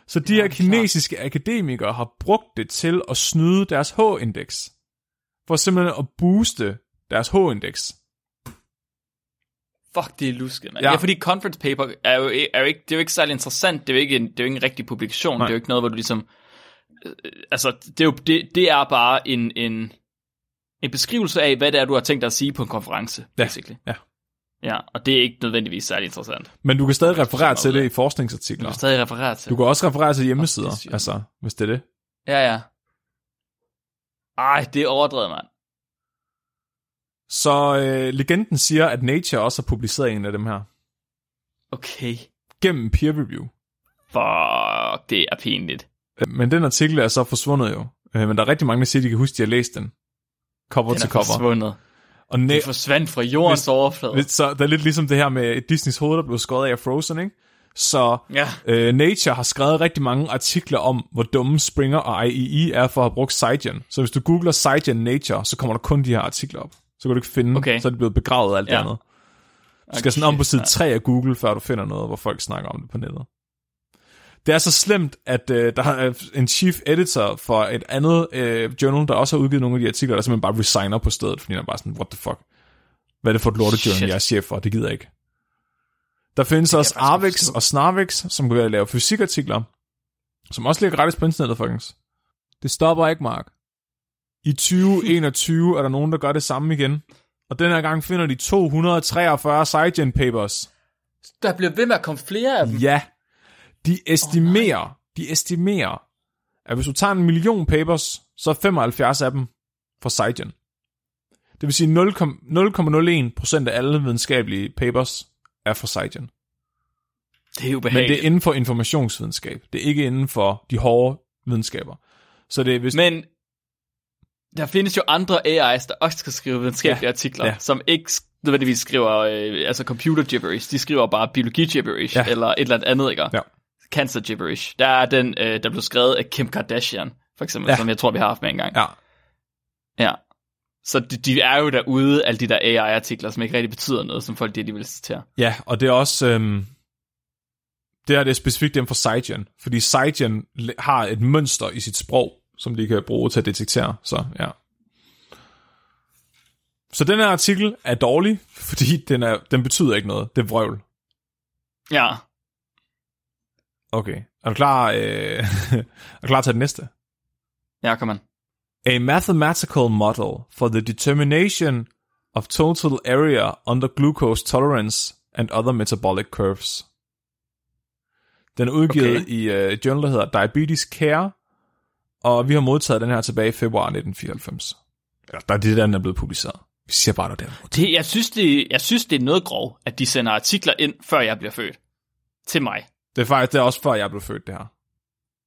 Så de Ja, her kinesiske akademikere har brugt det til at snyde deres H-indeks. For simpelthen at booste deres H-indeks. Fuck, det er lusket, mand. Ja. Ja. fordi conference paper er jo, er jo ikke, det er jo ikke særlig interessant. Det er jo ikke en, det er jo ikke en rigtig publikation. Nej. Det er jo ikke noget, hvor du ligesom... Øh, altså, det er jo det, det er bare en, en, en beskrivelse af, hvad det er, du har tænkt dig at sige på en konference, Ja. basically. Ja. Ja, og det er ikke nødvendigvis særlig interessant. Men du kan stadig referere til det i Du forskningsartikler. kan stadig referere til. Du kan også referere til hjemmesider, er sygt. altså, hvis det er det. Ja, ja. Ej, det er overdrevet, mand. Så øh, legenden siger, at Nature også har publiceret en af dem her. Okay. Gennem peer review. Fuck, det er pinligt. Øh, Men den artikel er så forsvundet jo. Øh, Men der er rigtig mange, der siger, at de kan huske, at de har læst den. Cover Den til er cover. forsvundet. Og na- Det forsvandt fra jordens Hvis- overflade. så det er lidt ligesom det her med Disneys hoved, der blev skåret af Frozen, ikke? Så Ja. øh, Nature har skrevet rigtig mange artikler om, hvor dumme Springer og IEE er for at have brugt SciGen. Så hvis du googler SciGen Nature, så kommer der kun de her artikler op. Så kan du ikke finde, Okay. så er det blevet begravet alt Ja. andet. Du skal sådan om på side 3 af Google, før du finder noget, hvor folk snakker om det på nettet. Det er så slemt, at øh, der er en chief editor for et andet øh, journal, der også har udgivet nogle af de artikler, der simpelthen bare resigner på stedet, fordi han er bare sådan, what the fuck? Hvad er det for et lortejournal, Shit. jeg er chef for? Det gider jeg ikke. Der findes også Arvix og Snarvix, som kan lave fysikartikler, som også ligger gratis på internettet, folkens. Det stopper ikke, Mark. I 2021 er der nogen, der gør det samme igen. Og den her gang finder de 243 SciGen papers. Der bliver ved med at komme flere af dem. Ja, de estimerer, oh, de estimerer, at hvis du tager en million papers, så er 75 af dem fra SciGen. Det vil sige 0,01% af alle videnskabelige papers er fra SciGen. Det er Men ubehageligt. det er inden for informationsvidenskab. Det er ikke inden for de hårde videnskaber. Så det er hvis... Men der findes jo andre AI's, der også skal skrive videnskabelige Ja, artikler, ja. som ikke nødvendigvis skriver øh, altså computer gibberish. De skriver bare biologi gibberish, Ja. eller et eller andet ikke? Ja. Cancer gibberish. Der er den, øh, der blev skrevet af Kim Kardashian, for eksempel, Ja. som jeg tror, vi har haft med engang. Ja, ja. Så de, de er jo derude, alle de der AI-artikler, som ikke rigtig betyder noget, som folk de alligevel citerer. ja, og det er også... Øhm, det her det er specifikt dem for SciGen, fordi SciGen le- har et mønster i sit sprog, som de kan bruge til at detektere. Så ja. Så den her artikel er dårlig, fordi den, er, den betyder ikke noget. Det er vrøvl. Ja. Okay. Er du klar, øh, [LAUGHS] er du klar til det næste? Ja, kom man. A mathematical model for the determination of total area under glucose tolerance and other metabolic curves. Den er udgivet Okay. i uh, journal, der hedder Diabetes Care, og vi har modtaget den her tilbage i februar 1994. Eller, der er det, der den er blevet publiceret. Vi siger bare, der er. Det, jeg, synes, det, jeg synes, det er noget grov, at de sender artikler ind, før jeg bliver født. Til mig. Det er faktisk det er også før, jeg blev født, det her.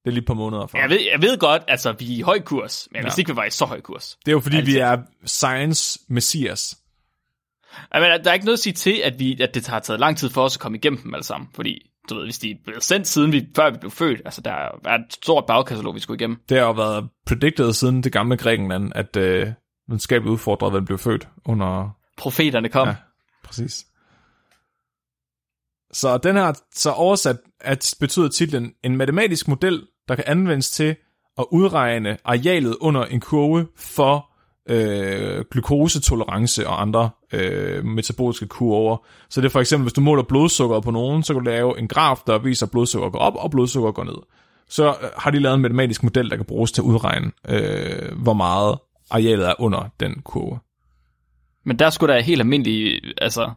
Det er lige et par måneder før. Jeg ved, jeg ved godt, altså, vi er i høj kurs, men jeg Ja. vidste ikke, vi var i så høj kurs. Det er jo fordi, vi Altid. er science messias. Jeg mener, der er ikke noget at sige til, at, vi, at det har taget lang tid for os at komme igennem dem alle sammen. Fordi, du ved, hvis de er blevet sendt siden vi, før vi blev født, altså der er et stort bagkatalog, vi skulle igennem. Det har jo været predicted siden det gamle Grækenland, at øh, videnskabeligt udfordret, hvad blev født under... Profeterne kom. Ja. Præcis. Så den her, så oversat at betyder titlen en matematisk model, der kan anvendes til at udregne arealet under en kurve for øh, glukosetolerance og andre øh, metaboliske kurver. Så det er for eksempel, hvis du måler blodsukker på nogen, så kan du lave en graf, der viser, at blodsukker går op og blodsukker går ned. Så øh, har de lavet en matematisk model, der kan bruges til at udregne, øh, hvor meget arealet er under den kurve. Men der skulle der helt almindelig altså,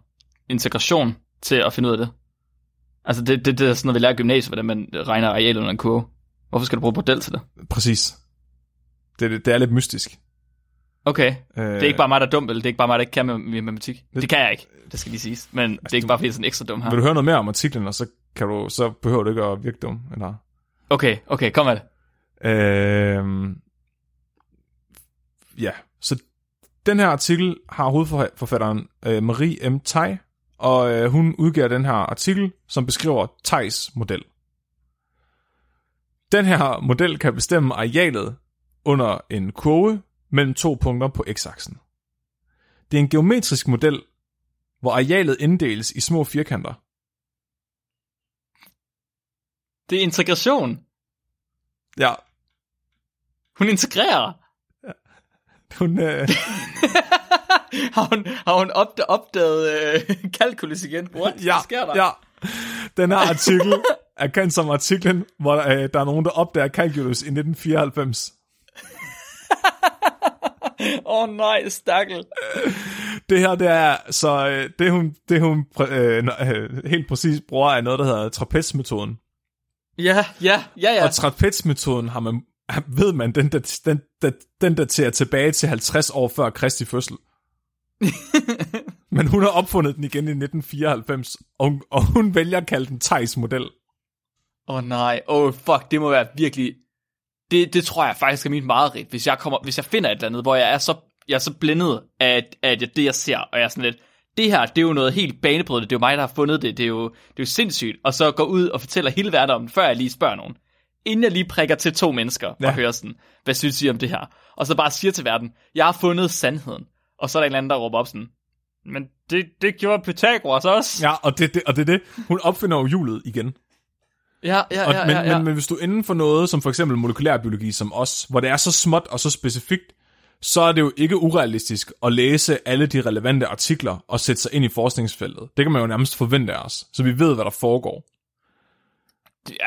integration til at finde ud af det. Altså det, det, det er sådan noget, vi lærer i gymnasiet, hvordan man regner arealet under en kurve. Hvorfor skal du bruge model til det? Præcis. Det, det, det er lidt mystisk. Okay, Øh, det er ikke bare mig, der er dum, eller det er ikke bare mig, der ikke kan med, med matematik. Det, det kan jeg ikke, det skal lige siges. Men det er ikke bare, fordi jeg er sådan ekstra dum her. Vil du høre noget mere om artiklen, og så, kan du, så behøver du ikke at virke dum. Eller? Okay, okay, kom med det. Øh, ja, så den her artikel har hovedforfatteren øh, Marie M. Tai, og øh, hun udgiver den her artikel, som beskriver Thijs model. Den her model kan bestemme arealet under en kurve mellem to punkter på x-aksen. Det er en geometrisk model, hvor arealet inddeles i små firkanter. Det er integration. Ja, Hun integrerer. hun, øh, [LAUGHS] har hun, har hun opd- opdaget øh, kalkulus igen? What? ja, Hvad sker der? ja. Den her artikel er kendt som artiklen, hvor der, øh, der er nogen, der opdager calculus i 1994. [LAUGHS] [LAUGHS] Åh oh, nej, stakkel. Det her, det er, så øh, det hun, det hun øh, øh, helt præcis bruger, er noget, der hedder trapezmetoden. Ja, ja, ja, ja. Og trapezmetoden har man, ved man, den, dat, den, den daterer tilbage til 50 år før Kristi fødsel. [LAUGHS] Men hun har opfundet den igen i 1994, og hun, og hun vælger at kalde den Thijs model. Åh oh, nej, oh, fuck, det må være virkelig... Det, det tror jeg faktisk er mit meget rigt, hvis jeg, kommer, hvis jeg finder et eller andet, hvor jeg er så jeg er så blændet af, af det, jeg ser, og jeg er sådan lidt, det her, det er jo noget helt banebrydende, det er jo mig, der har fundet det, det er jo, det er jo sindssygt, og så går ud og fortæller hele verden om det, før jeg lige spørger nogen. Inden jeg lige prikker til to mennesker ja. og hører sådan, hvad synes I om det her? Og så bare siger til verden, jeg har fundet sandheden. Og så er der en eller anden, der råber op sådan, men det, det gjorde Pythagoras også. Ja, og det, det, og det er det. Hun opfinder jo hjulet igen. Ja, ja, Og, ja, men, ja, ja. Men, men hvis du er inden for noget, som for eksempel molekylærbiologi som os, hvor det er så småt og så specifikt, så er det jo ikke urealistisk at læse alle de relevante artikler og sætte sig ind i forskningsfeltet. Det kan man jo nærmest forvente af os, så vi ved, hvad der foregår.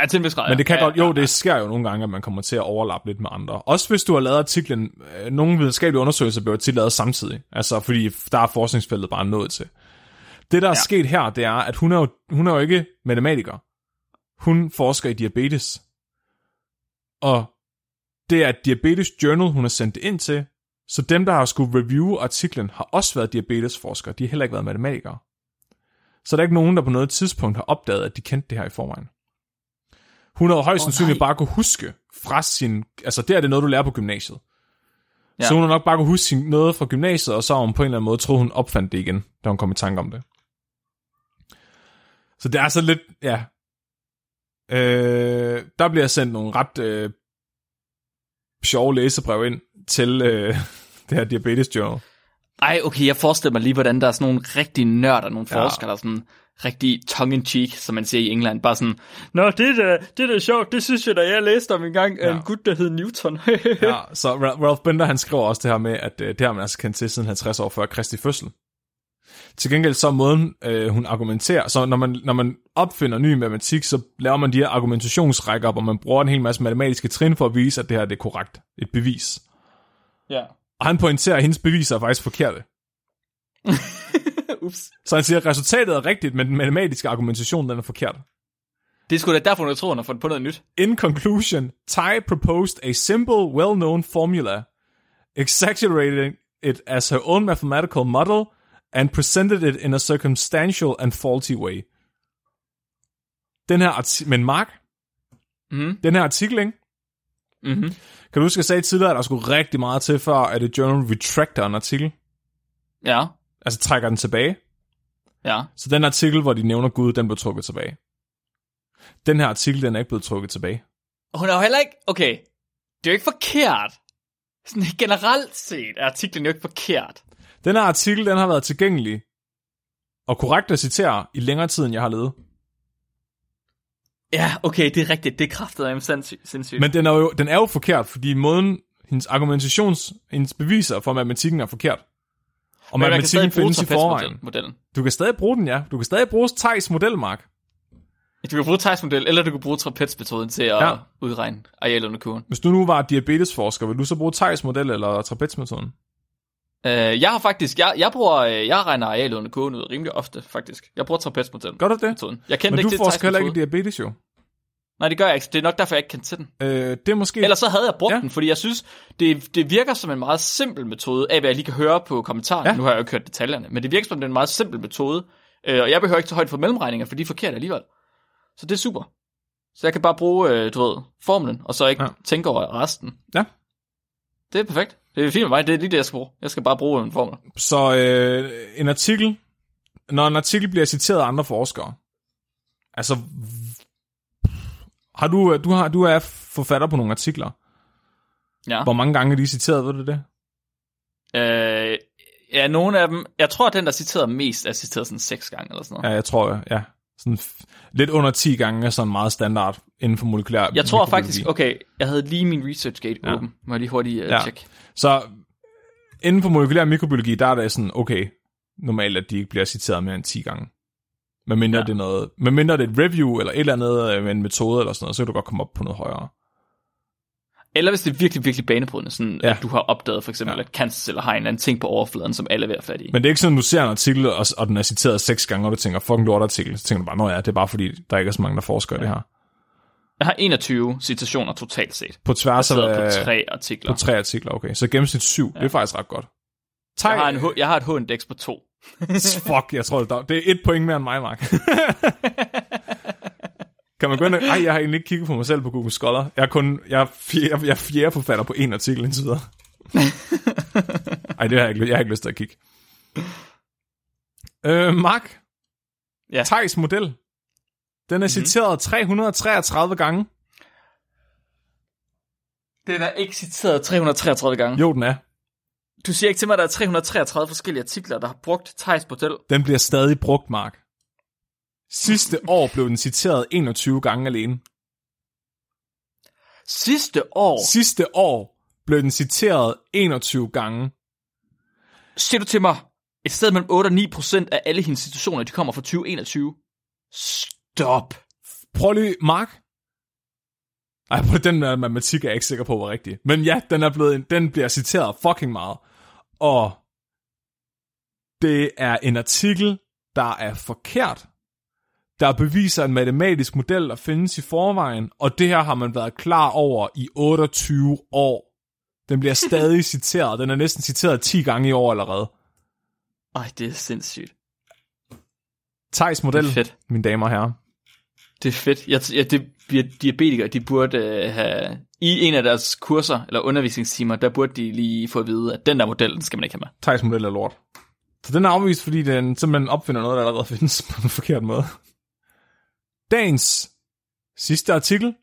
Ja, til en vis grad, Men det kan ja, godt, jo, ja, det sker jo nogle gange, at man kommer til at overlappe lidt med andre. Også hvis du har lavet artiklen, øh, nogle videnskabelige undersøgelser bliver til lavet samtidig, altså fordi der er forskningsfeltet bare nået til. Det, der er Ja. sket her, det er, at hun er, jo, hun er jo ikke matematiker. Hun forsker i diabetes. Og det er et diabetes journal, hun har sendt det ind til, så dem, der har skulle review artiklen, har også været diabetesforskere. De har heller ikke været matematikere. Så der er ikke nogen, der på noget tidspunkt har opdaget, at de kendte det her i forvejen. Hun havde højst Åh, sandsynligt bare kunne huske fra sin... Altså, det er det noget, du lærer på gymnasiet. Ja. Ja. Så hun har nok bare kunne huske sin, noget fra gymnasiet, og så har hun på en eller anden måde troet, hun opfandt det igen, da hun kom i tanke om det. Så det er så lidt... Ja. Øh, der bliver sendt nogle ret øh, sjove læsebrev ind til øh, [LAUGHS] det her Diabetes Journal. Ej, okay, jeg forestiller mig lige, hvordan der er sådan nogle rigtig nørder, nogle Ja. forskere, der er sådan rigtig tongue-in-cheek, som man siger i England, bare sådan, Nå, det er da, det er sjovt, det synes jeg da, jeg læste om en gang, ja. En gut, der hed Newton. [LAUGHS] Ja, så Ra- Ralph Bender, han skriver også det her med, at øh, det har man altså kendt til siden 50 år før Kristi fødsel. Til gengæld så er måden, øh, hun argumenterer, så når man, når man opfinder ny matematik, så laver man de her argumentationsrækker, hvor man bruger en hel masse matematiske trin for at vise, at det her det er korrekt. Et bevis. ja. Og han pointerer, at hendes beviser er faktisk forkerte. [LAUGHS] Ups. Så han siger, at resultatet er rigtigt, men den matematiske argumentation den er forkert. Det er sgu da derfor, jeg tror, hun har fundet på noget nyt. In conclusion, Ty proposed a simple, well-known formula, exaggerating it as her own mathematical model, and presented it in a circumstantial and faulty way. Den her artikel, men Mark, Mhm. den her artikel, ikke? Mhm. Kan du huske, jeg sagde tidligere, at der skulle rigtig meget til, før at et journal retracter en artikel? Ja, Altså trækker den tilbage. ja. Så den artikel, hvor de nævner Gud, den blev trukket tilbage. Den her artikel, den er ikke blevet trukket tilbage. Hun er jo heller ikke, okay, det er jo ikke forkert. Sådan generelt set er artiklen jo ikke forkert. Den her artikel, den har været tilgængelig og korrekt at citere i længere tid, end jeg har levet. Ja, okay, det er rigtigt, det er kraftet af sindssygt. Men den er, jo, den er jo forkert, fordi måden, hendes argumentations, hendes beviser for matematikken er forkert. Og Men matematikken findes i forvejen. trapezmodellen. Du kan stadig bruge den, ja. Du kan stadig bruge Thijs model, Mark. Du kan bruge Thijs-model, eller du kan bruge trapezmetoden til at ja. udregne arealet under kurven. Hvis du nu var diabetesforsker, vil du så bruge Thijs model eller trapezmetoden? Uh, jeg har faktisk, jeg, jeg bruger, øh, jeg regner arealet under kurven ud rimelig ofte, faktisk. Jeg bruger trapezmodellen. Gør du det? Metoden. Jeg kendte Men ikke du til forsker heller ikke diabetes, jo. Nej, det gør jeg ikke. Det er nok derfor, jeg ikke kendte til den. Øh, det er måske... Ellers så havde jeg brugt Ja. den, fordi jeg synes, det, det virker som en meget simpel metode, af hvad jeg lige kan høre på kommentaren. Ja. Nu har jeg jo ikke hørt detaljerne, men det virker som, det er en meget simpel metode. Øh, og jeg behøver ikke tage højde for mellemregninger, for de er forkerte alligevel. Så det er super. Så jeg kan bare bruge, øh, du ved, formlen, og så ikke ja. tænke over resten. Ja. Det er perfekt. Det er fint med mig, det er lige det, jeg skal bruge. Jeg skal bare bruge en formel. Så øh, en artikel, når en artikel bliver citeret af andre forskere, altså, har du, du, har, du er forfatter på nogle artikler. Ja. Hvor mange gange er de citeret, ved du det? Øh, ja, nogle af dem, jeg tror, at den, der citeret mest, er citeret sådan seks gange eller sådan noget. Ja, jeg tror, ja. Sådan lidt under 10 gange er sådan meget standard inden for molekylær Jeg tror faktisk, okay, jeg havde lige min ResearchGate Ja. ja. åben. Må jeg lige hurtigt uh, Ja. ja. tjekke. Så inden for molekylær mikrobiologi, der er det sådan, okay, normalt, at de ikke bliver citeret mere end 10 gange. Men mindre ja. Ja. det er noget, men mindre det er et review, eller et eller andet øh, med en metode, eller sådan noget, så kan du godt komme op på noget højere. Eller hvis det er virkelig, virkelig banebrydende, sådan Ja. ja. at du har opdaget for eksempel, Ja. ja. at cancerceller har en eller anden ting på overfladen, som alle er ved at fatte i. Men det er ikke sådan, at du ser en artikel, og, og den er citeret seks gange, og du tænker, fucking lort artikel. Så tænker du bare, nå ja, det er bare fordi, der ikke er så mange, der forsker i det her. Jeg har 21 citationer totalt set. På tværs af på tre artikler. på tre artikler, okay. Så gennemsnit syv, ja. det er faktisk ret godt. Jeg har, en, H- jeg har et H-indeks på to. [LAUGHS] fuck, jeg tror, det er, det er et point mere end mig, Mark. [LAUGHS] kan man gå ind og, ej, jeg har egentlig ikke kigget på mig selv på Google Scholar. Jeg er kun, jeg er fjerde, jeg er fjerde forfatter på en artikel indtil videre. [LAUGHS] Ej, det har jeg ikke, jeg har ikke lyst til at kigge. Øh, Mark. Ja. Thijs model. Den er mm-hmm. citeret 333 gange. Den er ikke citeret 333 gange. Jo, den er. Du siger ikke til mig, at der er 333 forskellige artikler, der har brugt Thijs model. Den bliver stadig brugt, Mark. Sidste år blev den citeret 21 gange alene. Sidste år, Sidste år blev den citeret 21 gange. siger du til mig, et sted mellem 8 og 9 procent af alle hendes situationer, de kommer fra 2021. Stop. Prøv lige, Mark. Ej, på den der matematik er jeg ikke sikker på, var rigtig. Men ja, den, er blevet, den bliver citeret fucking meget. Og det er en artikel, der er forkert. Der beviser en matematisk model, der findes i forvejen, og det her har man været klar over i 28 år. Den bliver [LAUGHS] stadig citeret. Den er næsten citeret 10 gange i år allerede. Ej, det er sindssygt. Thijs model, mine damer og herrer. Det er fedt. Jeg, jeg, det, bliver diabetikere, de burde øh, have... I en af deres kurser, eller undervisningstimer, der burde de lige få at vide, at den der model, den skal man ikke have med. Thijs model er lort. Så den er afvist, fordi den simpelthen opfinder noget, der allerede [LAUGHS] findes på en forkert måde. Dagens sidste artikel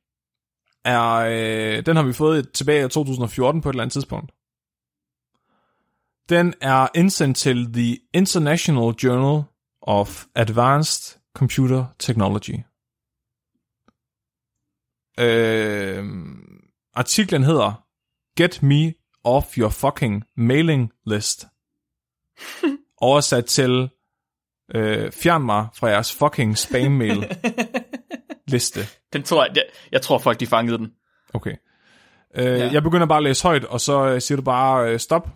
er, øh, den har vi fået tilbage i 2014 på et eller andet tidspunkt. Den er indsendt til The International Journal of Advanced Computer Technology. Øh, artiklen hedder Get me off your fucking mailing list. [LAUGHS] Oversat til øh, Fjern mig fra jeres fucking spam-mail [LAUGHS] liste. Den tror jeg, jeg, jeg tror folk, de fangede den. Okay. Øh, ja. Jeg begynder bare at læse højt, og så øh, siger du bare øh, stop.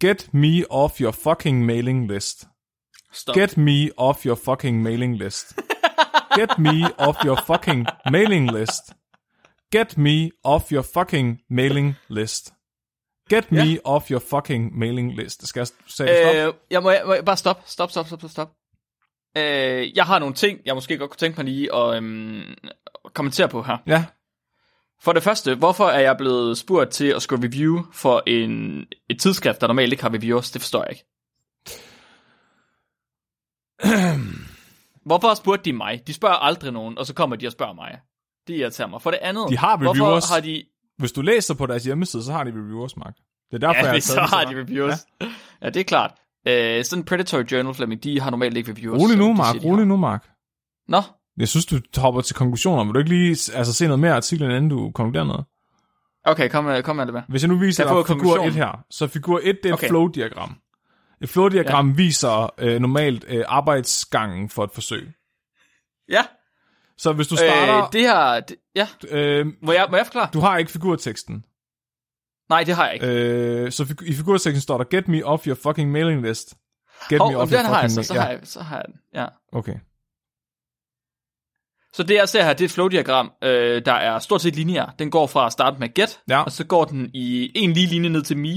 Get me off your fucking mailing list. Stop. Get me off your fucking mailing list. [LAUGHS] Get me off your fucking mailing list. Get me off your fucking mailing list. Get me Ja. off your fucking mailing list. Skal jeg sige stop? Øh, jeg må, jeg må bare stop, stop, stop, stop, stop. Øh, jeg har nogle ting, jeg måske godt kunne tænke mig lige at øhm, kommentere på her. Ja. For det første, hvorfor er jeg blevet spurgt til at skrive review for en, et tidsskrift, der normalt ikke har reviewers? Det forstår jeg ikke. [CLEARS THROAT] hvorfor spurgte de mig? De spørger aldrig nogen, og så kommer de og spørger mig. Det irriterer mig. For det andet, De har reviewers. hvorfor har de... Hvis du læser på deres hjemmeside, så har de reviewers, Mark. Det er derfor, jeg Ja, har så har de reviewers. Ja, ja det er klart. Øh, sådan Predatory Journal, Flemming, de har normalt ikke reviewers. Rolig nu, Mark. siger Rolig nu, Mark. Nå, Jeg synes, du hopper til konklusioner. Vil du ikke lige altså, se noget mere af artiklen, inden du konkluderer noget? okay, kom med, kom med det med. Hvis jeg nu viser jeg dig figur konklusionen? 1 her, så figur 1 det er et Okay. flow-diagram. Et flow-diagram ja. viser øh, normalt øh, arbejdsgangen for et forsøg. Ja, Så hvis du starter... øh, det her... Det, ja, øh, må jeg, må jeg forklare? du har ikke figurteksten. Nej, det har jeg ikke. Øh, så fig- i figurteksten står der, get me off your fucking mailing list. Get Hov, me oh, off den your har jeg fucking så, så ma- har ja. jeg, så har jeg den. Ja. Okay. Så det jeg ser her, det er et flowdiagram, øh, der er stort set lineær. Den går fra at starte med get, Ja. og så går den i en lige linje ned til me,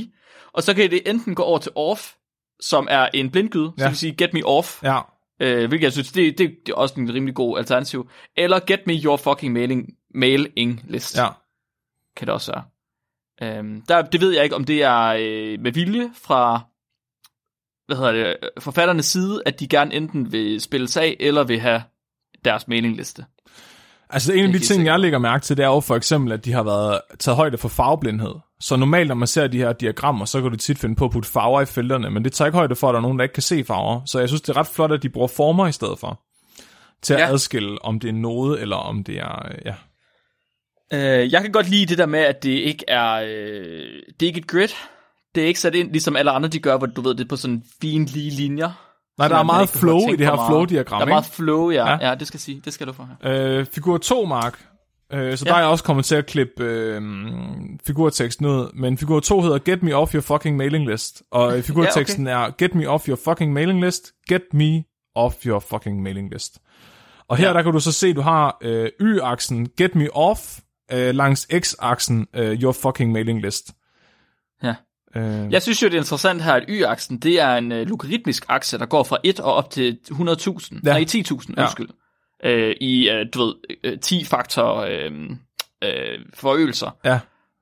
og så kan det enten gå over til off, som er en blindgyde, ja. så vil sige get me off, Ja, øh, hvilket jeg synes, det, det, det er også en rimelig god alternativ, eller get me your fucking mailing, mailing list, ja. kan det også være. Øhm, der, det ved jeg ikke, om det er øh, med vilje fra hvad hedder det, forfatternes side, at de gerne enten vil spille af, eller vil have deres mailingliste. Altså en af de ting, jeg lægger mærke til, det er jo for eksempel, at de har været taget højde for farveblindhed. Så normalt, når man ser de her diagrammer, så kan du tit finde på at putte farver i felterne, men det tager ikke højde for, at der er nogen, der ikke kan se farver. Så jeg synes, det er ret flot, at de bruger former i stedet for. Til at Ja. ja. adskille, om det er noget, eller om det er... øh, Ja. Øh, jeg kan godt lide det der med, at det ikke er, øh, det er ikke et grid. Det er ikke sat ind, ligesom alle andre de gør, hvor du ved, det er på sådan fine lige linjer. Nej, der er man meget flow i det her flow-diagram, Der er meget flow, ja. Ja. ja. ja det skal sige. Det skal du få her. Øh, figur 2, Mark. Øh, så Ja. der er jeg også kommet til at klippe øh, figurteksten ud. Men figur 2 hedder Get me off your fucking mailing list. Og [LAUGHS] figurteksten er Get me off your fucking mailing list. Get me off your fucking mailing list. Og her Ja. ja. der kan du så se, du har øh, Y-aksen Get me off øh, langs X-aksen øh, Your fucking mailing list. Øh, Jeg synes jo, det er interessant her, at y-aksen, det er en øh, logaritmisk akse, der går fra 1 og op til 100.000. Ja. Nej, 10.000, Ja. undskyld. Øh, I, øh, du ved, øh, 10 faktor øh, øh, forøgelser. Ja.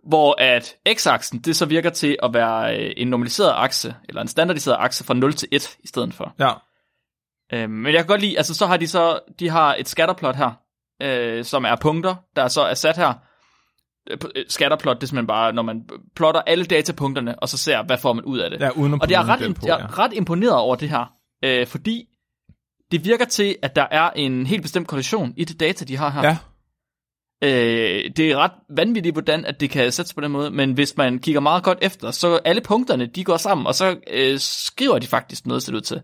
hvor at x-aksen, det så virker til at være øh, en normaliseret akse, eller en standardiseret akse fra 0 til 1 i stedet for. Ja. Øh, men jeg kan godt lide, altså så har de så, de har et scatterplot her, øh, som er punkter, der så er sat her. Øh, øh, Scatterplot, det er simpelthen bare, når man plotter alle datapunkterne, og så ser, hvad får man ud af det. Ja, uden og det er ret, på, jeg ja. er ret imponeret over det her, øh, fordi det virker til, at der er en helt bestemt korrelation i det data, de har her. Ja, Øh, det er ret vanvittigt, hvordan at det kan sættes på den måde, men hvis man kigger meget godt efter, så alle punkterne, de går sammen, og så øh, skriver de faktisk noget, ser det ud til.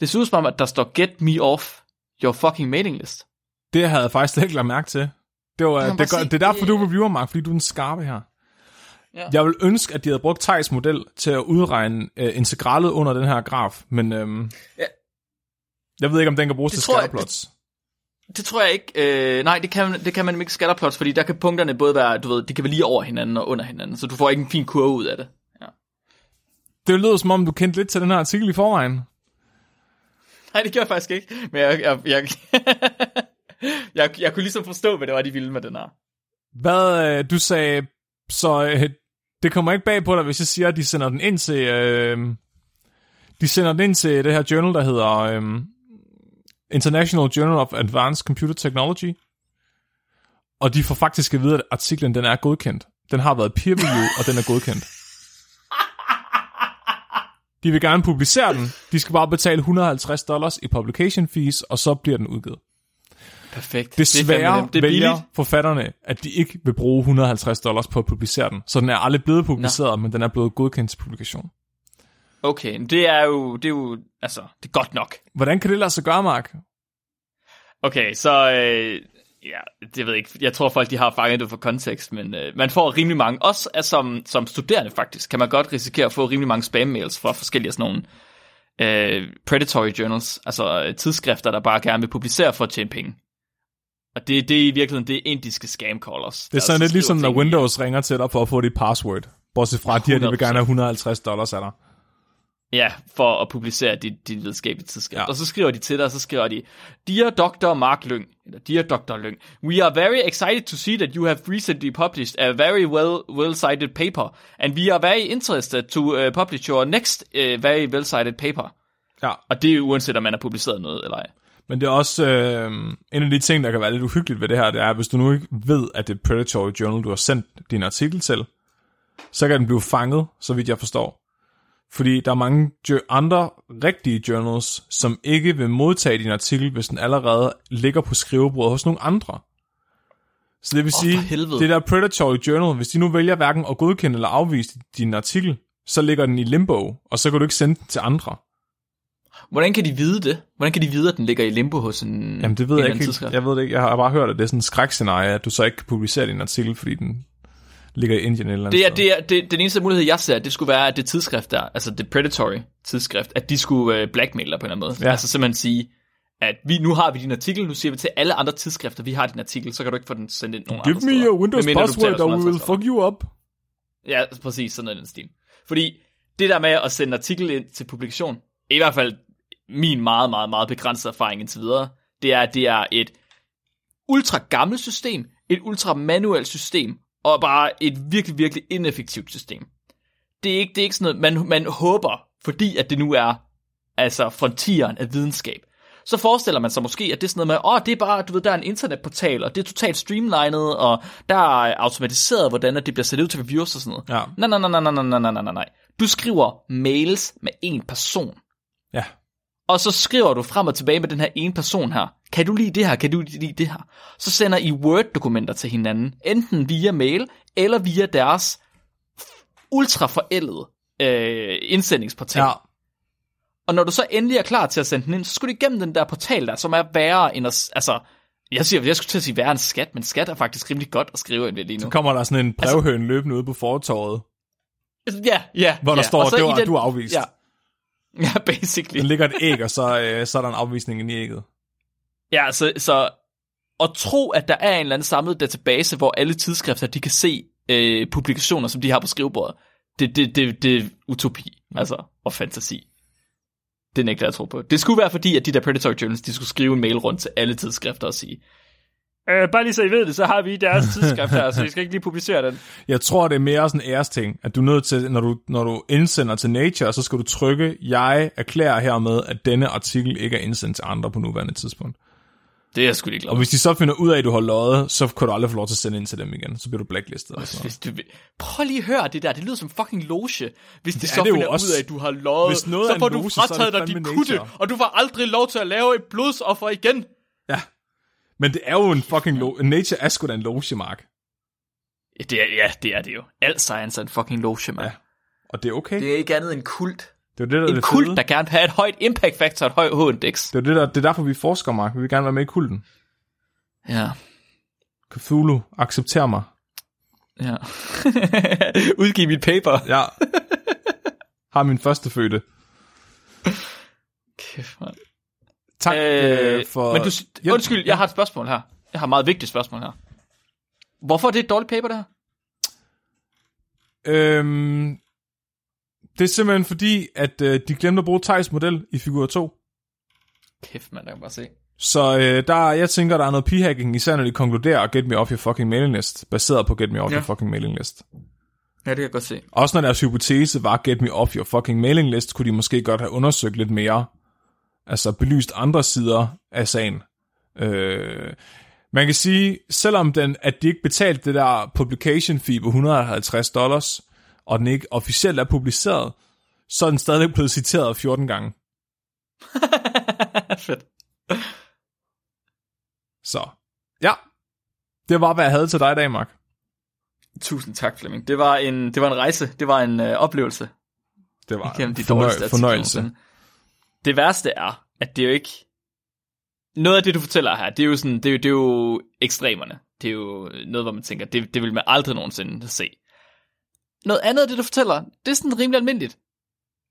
Det som om, at der står, get me off your fucking mailing list. det havde jeg faktisk slet ikke lagt mærke til. Det, var, det, det, se, det er derfor, det- du er reviewer, Mark, fordi du er den skarpe her. Ja. Jeg vil ønske, at de havde brugt Thijs model til at udregne øh, integralet under den her graf, men øhm, Ja. jeg ved ikke, om den kan bruges Det til tror jeg- scatterplots. Det tror jeg ikke. Øh, nej, det kan, det kan man ikke scatterplots, fordi der kan punkterne både være, du ved, de kan være lige over hinanden og under hinanden, så du får ikke en fin kurve ud af det. Ja. Det lød som om, du kendte lidt til den her artikel i forvejen. Nej, det gjorde jeg faktisk ikke, men jeg, jeg, jeg, jeg, jeg kunne ligesom forstå, hvad det var, de ville med den her. Hvad, øh, du sagde, så øh, det kommer ikke bag på dig, hvis jeg siger, at de sender den ind til, øh, de sender den ind til det her journal, der hedder øh, International Journal of Advanced Computer Technology. Og de får faktisk at vide, at artiklen den er godkendt. Den har været peer review, og den er godkendt. De vil gerne publicere den. De skal bare betale 150 dollars i publication fees, og så bliver den udgivet. Perfekt. Desværre det er, det er vælger billigt. forfatterne, at de ikke vil bruge 150 dollars på at publicere den. Så den er aldrig blevet publiceret, Nå. men den er blevet godkendt til publikation. Okay, det er jo, det er jo, altså, det er godt nok. Hvordan kan det lade sig gøre, Mark? Okay, så, øh, ja, det ved jeg ikke, jeg tror folk, de har fanget det for kontekst, men øh, man får rimelig mange, også altså, som, som studerende faktisk, kan man godt risikere at få rimelig mange spam-mails fra forskellige sådan nogle øh, predatory journals, altså øh, tidsskrifter, der bare gerne vil publicere for at tjene penge. Og det, det er i virkeligheden, det indiske scam callers. Det er sådan lidt ligesom, når Windows ringer til dig for at få dit password. Bortset fra, at de her, de vil gerne have 150 dollars af dig. Ja, for at publicere dit, dit videnskabelige tidsskrift. Ja. Og så skriver de til dig, og så skriver de, Dear Dr. Mark Lyng, eller Dear Dr. Lyng, we are very excited to see that you have recently published a very well, well-cited paper, and we are very interested to uh, publish your next uh, very well-cited paper. Ja, Og det er uanset, om man har publiceret noget eller ej. Men det er også øh, en af de ting, der kan være lidt uhyggeligt ved det her, det er, hvis du nu ikke ved, at det er predatory journal, du har sendt din artikel til, så kan den blive fanget, så vidt jeg forstår. Fordi der er mange andre rigtige journals, som ikke vil modtage din artikel, hvis den allerede ligger på skrivebordet hos nogle andre. Så det vil Åh, sige, helvede. det der predatory journal, hvis de nu vælger hverken at godkende eller afvise din artikel, så ligger den i limbo, og så kan du ikke sende den til andre. Hvordan kan de vide det? Hvordan kan de vide, at den ligger i limbo hos en Jamen det ved en jeg ikke tidsskrift? Jeg ved det ikke. Jeg har bare hørt, at det er sådan en skrækscenarie, at du så ikke kan publicere din artikel, fordi den ligger i Indien eller Det er, andet det er, det, den eneste mulighed, jeg ser, det skulle være, at det tidsskrift der, altså det predatory tidsskrift, at de skulle øh, blackmail dig på en eller anden måde. Ja. Altså simpelthen sige, at vi, nu har vi din artikel, nu siger vi til alle andre tidsskrifter, vi har din artikel, så kan du ikke få den sendt ind nogen Give andre me steder. your Windows Medmindre du password, or we will 150 fuck you up. Ja, præcis, sådan noget i den stil. Fordi det der med at sende artikel ind til publikation, i hvert fald min meget, meget, meget begrænsede erfaring indtil videre, det er, at det er et ultra gammelt system, et ultra manuelt system, og bare et virkelig, virkelig ineffektivt system. Det er ikke, det er ikke sådan noget, man, man håber, fordi at det nu er altså frontieren af videnskab. Så forestiller man sig måske, at det er sådan noget med, åh, oh, det er bare, du ved, der er en internetportal, og det er totalt streamlined, og der er automatiseret, hvordan det bliver sat ud til reviews og sådan noget. Ja. Nej, nej, nej, nej, nej, nej, nej, nej, nej. Du skriver mails med en person. Og så skriver du frem og tilbage med den her ene person her. Kan du lide det her? Kan du lide det her? Så sender I Word-dokumenter til hinanden, enten via mail, eller via deres ultra forældede øh, indsendingsportal. Ja. Og når du så endelig er klar til at sende den ind, så skal du igennem den der portal der, som er værre end at... Altså, jeg, siger, jeg skulle til at sige værre end skat, men skat er faktisk rimelig godt at skrive ind ved lige nu. Så kommer der sådan en brevhøn løbende ude på fortorvet, Ja, ja. hvor der ja. står, at det du er afvist. Ja, [LAUGHS] ja basically. Den ligger et æg, og så, øh, så er der en afvisning i ægget. Ja, så, så at tro, at der er en eller anden samlet database, hvor alle tidsskrifter, de kan se øh, publikationer, som de har på skrivebordet, det, det, det, det er utopi, altså, og fantasi. Det nægter jeg at tro på. Det skulle være fordi, at de der predatory journals, de skulle skrive en mail rundt til alle tidsskrifter og sige, Øh, bare lige så I ved det, så har vi deres [LAUGHS] tidsskrift her, så I skal ikke lige publicere den. Jeg tror, det er mere sådan en æresting, at du er nødt til, når du, når du indsender til Nature, så skal du trykke, jeg erklærer hermed, at denne artikel ikke er indsendt til andre på nuværende tidspunkt. Det er jeg sgu ikke glad Og hvis de så finder ud af, at du har løjet, så kan du aldrig få lov til at sende ind til dem igen. Så bliver du blacklistet. Og sådan. Hvis du. Prøv lige at høre det der, det lyder som fucking loge. Hvis de er så finder også. ud af, at du har løjet, så får du loge, frataget dig din kutte, og du får aldrig lov til at lave et blodsoffer igen. Ja. Men det er jo en fucking loge. Nature er sgu da en loge, Mark. Ja, det er, ja, det er det jo. Alt science er en fucking loge, man. Ja. Og det er okay. Det er ikke andet end kult. Det er det, der er En det kult, fede. der gerne vil have et højt impact factor og et højt H-index. Det er, det, der, det er derfor, vi forsker, Mark. Vi vil gerne være med i kulten. Ja. Cthulhu, accepter mig. Ja. [LAUGHS] Udgiv mit paper. [LAUGHS] Ja. Har min første fødte. Kæft, man. Tak øh, for... Men du, Ja, undskyld, jeg har et spørgsmål her. Jeg har et meget vigtigt spørgsmål her. Hvorfor er det et dårligt paper, det her? Øhm, det er simpelthen fordi, at øh, de glemte at bruge Thijs model i figur 2. Kæft, man, der kan bare se. Så øh, der, jeg tænker, der er noget p-hacking, især når de konkluderer Get Me Off Your Fucking Mailing List, baseret på Get Me Off Ja. Your Fucking Mailing List. Ja, det kan jeg godt se. Også når deres hypotese var Get Me Off Your Fucking Mailing List, kunne de måske godt have undersøgt lidt mere, altså belyst andre sider af sagen. Øh, man kan sige, selvom den, at de ikke betalte det der publication fee på 150 dollars, og den ikke officielt er publiceret, så er den stadig blevet citeret 14 gange. [LAUGHS] Fedt. Så ja, det var, hvad jeg havde til dig i dag, Mark. Tusind tak, Flemming. Det var en, det var en rejse. Det var en øh, oplevelse. Det var Igennem de fornøj- fornøjelse. Det værste er, at det er jo ikke... Noget af det, du fortæller her, det er jo, sådan, det er jo, det er jo ekstremerne. Det er jo noget, hvor man tænker, det, det vil man aldrig nogensinde se. Noget andet af det, du fortæller, det er sådan rimelig almindeligt.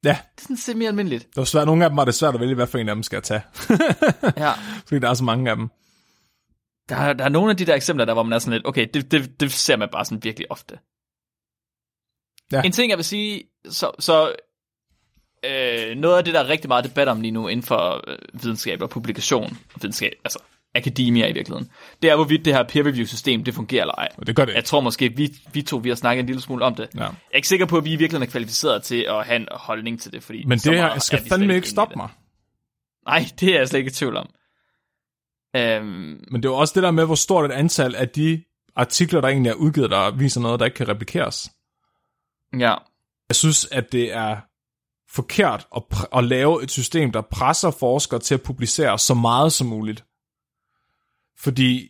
Ja, Det er sådan semi-almindeligt. det var svært. Nogle af dem var det svært at vælge, hvad for en af dem skal jeg tage. [LAUGHS] Ja. Fordi der er så mange af dem. Der, er- der er nogle af de der eksempler, der hvor man er sådan lidt, okay, det, det, det ser man bare sådan virkelig ofte. Ja. En ting, jeg vil sige, så, så øh, noget af det, der er rigtig meget debat om lige nu inden for øh, videnskab og publikation, videnskab, altså akademia i virkeligheden, det er, hvorvidt det her peer-review-system, det fungerer eller ej. Og det gør det Jeg tror måske, vi, vi to vi har snakket en lille smule om det. Ja. Jeg er ikke sikker på, at vi i virkeligheden er kvalificeret til at have en holdning til det, fordi Men det her skal fandme ikke stoppe mig. Nej, det er jeg slet ikke i tvivl om. Øhm, Men det er jo også det der med, hvor stort et antal af de artikler, der egentlig er udgivet, der viser noget, der ikke kan replikeres. ja, Jeg synes, at det er forkert at, at lave et system, der presser forskere til at publicere så meget som muligt. Fordi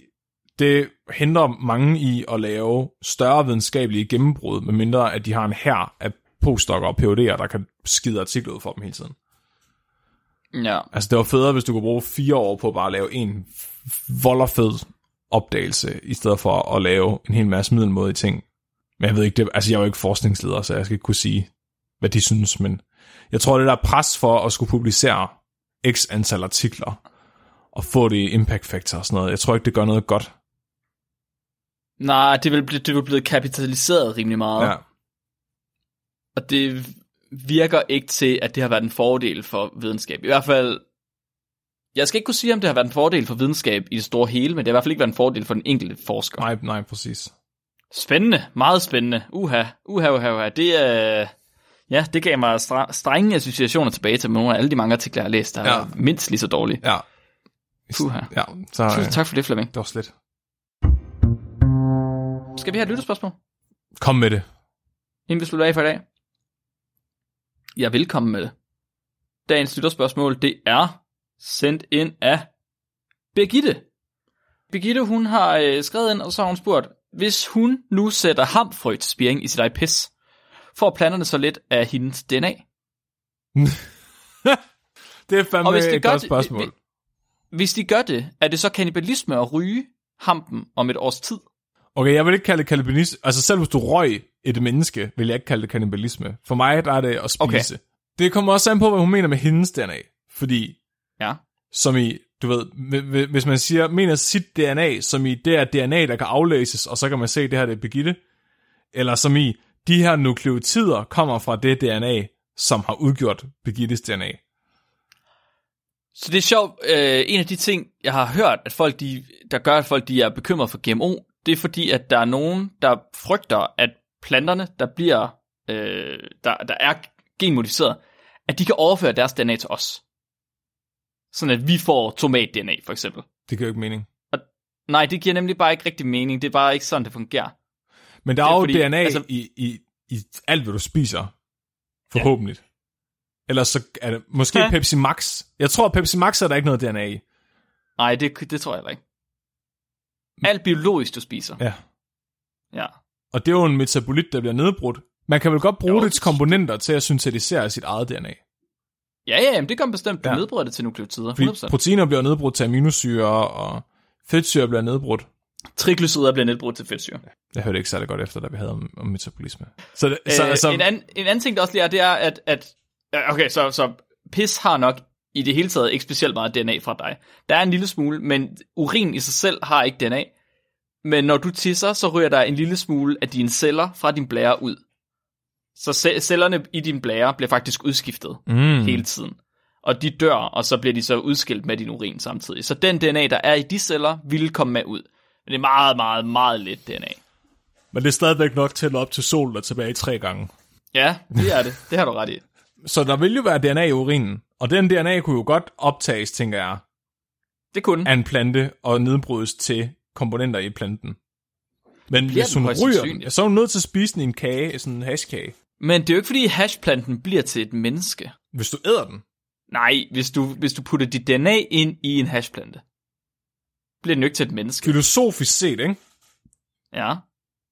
det hindrer mange i at lave større videnskabelige gennembrud, medmindre at de har en hær af postdokker og PhD'er, der kan skide artikler ud for dem hele tiden. ja. Altså, det var federe, hvis du kunne bruge fire år på bare at lave en volderfed opdagelse, i stedet for at lave en hel masse middelmådige ting. Men jeg ved ikke, det, altså jeg er jo ikke forskningsleder, så jeg skal ikke kunne sige, hvad de synes, men jeg tror, det der pres for at skulle publicere x antal artikler, og få det impact factor og sådan noget, jeg tror ikke, det gør noget godt. Nej, det vel ble- det vel blevet kapitaliseret rimelig meget. Ja. Og det virker ikke til, at det har været en fordel for videnskab. I hvert fald, jeg skal ikke kunne sige, om det har været en fordel for videnskab i det store hele, men det har i hvert fald ikke været en fordel for den enkelte forsker. Nej, nej, præcis. Spændende, meget spændende. Uha, uha, uha, uha. Det er... Ja, det gav mig stra- strenge associationer tilbage til nogle af alle de mange artikler, jeg har læst, der ja. Ja. er mindst lige så dårlige. Ja. Puha. Ja, så øh, Tusind tak for det, Flemming. det var slet. Skal vi have et lytterspørgsmål? Kom med det. inden vi slutter af for i dag. Jeg er velkommen med. Dagens lytterspørgsmål, det er sendt ind af Birgitte. Birgitte, hun har øh, skrevet ind, og så har hun spurgt, hvis hun nu sætter hamfrø til spiring i sit eget pis, får planterne så lidt af hendes DNA? [LAUGHS] Det er fandme Og hvis det et godt det- spørgsmål. hvis- Hvis de gør det, er det så kannibalisme at ryge hampen om et års tid? Okay, jeg vil ikke kalde det kannibalisme. Altså selv hvis du røg et menneske, vil jeg ikke kalde det kannibalisme. For mig der er det at spise. Okay. Det kommer også an på, hvad hun mener med hendes DNA. Fordi, Ja. som i, du ved, hv- hv- hvis man siger, mener sit DNA, som i det er DNA, der kan aflæses, og så kan man se, at det her det er Birgitte. Eller som i, de her nukleotider kommer fra det DNA, som har udgjort Birgittes DNA. Så det er sjovt. Øh, en af de ting, jeg har hørt, at folk, de, der gør, at folk de er bekymret for GMO, det er fordi, at der er nogen, der frygter, at planterne, der bliver, øh, der, der er genmodificeret, at de kan overføre deres DNA til os. Sådan at vi får tomat-DNA, for eksempel. Det giver ikke mening. Nej, det giver nemlig bare ikke rigtig mening. Det er bare ikke sådan, det fungerer. Men der er, er jo fordi, DNA altså- i, i, i alt, hvad du spiser. Forhåbentlig. Ja. Ellers så er det måske Ja. Pepsi Max. Jeg tror, Pepsi Max er der ikke noget DNA i. Nej, det, det tror jeg ikke. Alt biologisk, du spiser. Ja. Ja. Og det er jo en metabolit, der bliver nedbrudt. Man kan vel godt bruge Jo. dets komponenter til at syntetisere sit eget DNA. Ja, ja, jamen, det man bestemt. Du ja. Nedbryder det til nukleotider. Fordi 100%. proteiner bliver nedbrudt til aminosyre, og fedtsyre bliver nedbrudt. Triglycerider bliver nedbrudt til fedtsyre. Jeg hørte ikke særlig godt efter, da vi havde om, om metabolisme. Så, det, så, Så, øh, en, anden, en anden ting, der også lige er, det er, at, at okay, så, så pis har nok i det hele taget ikke specielt meget DNA fra dig. Der er en lille smule, men urin i sig selv har ikke DNA. Men når du tisser, så ryger der en lille smule af dine celler fra din blære ud. Så ce- cellerne i din blære bliver faktisk udskiftet mm, hele tiden. Og de dør, og så bliver de så udskilt med din urin samtidig. Så den DNA, der er i de celler, vil komme med ud. Men det er meget, meget, meget lidt DNA. men det er stadigvæk nok til at op til solen og tilbage tre gange. Ja, det er det. Det har du ret i. Så der vil jo være DNA i urinen. Og den DNA kunne jo godt optages, tænker jeg, Det kunne. af en plante og nedbrydes til komponenter i planten. Men Bliver hvis hun ryger den, så er hun nødt til at spise den i en kage, sådan en hashkage. Men det er jo ikke fordi hashplanten bliver til et menneske. Hvis du æder den. Nej, hvis du, hvis du putter dit DNA ind i en hashplante, bliver den jo ikke til et menneske. Filosofisk set, ikke? Ja.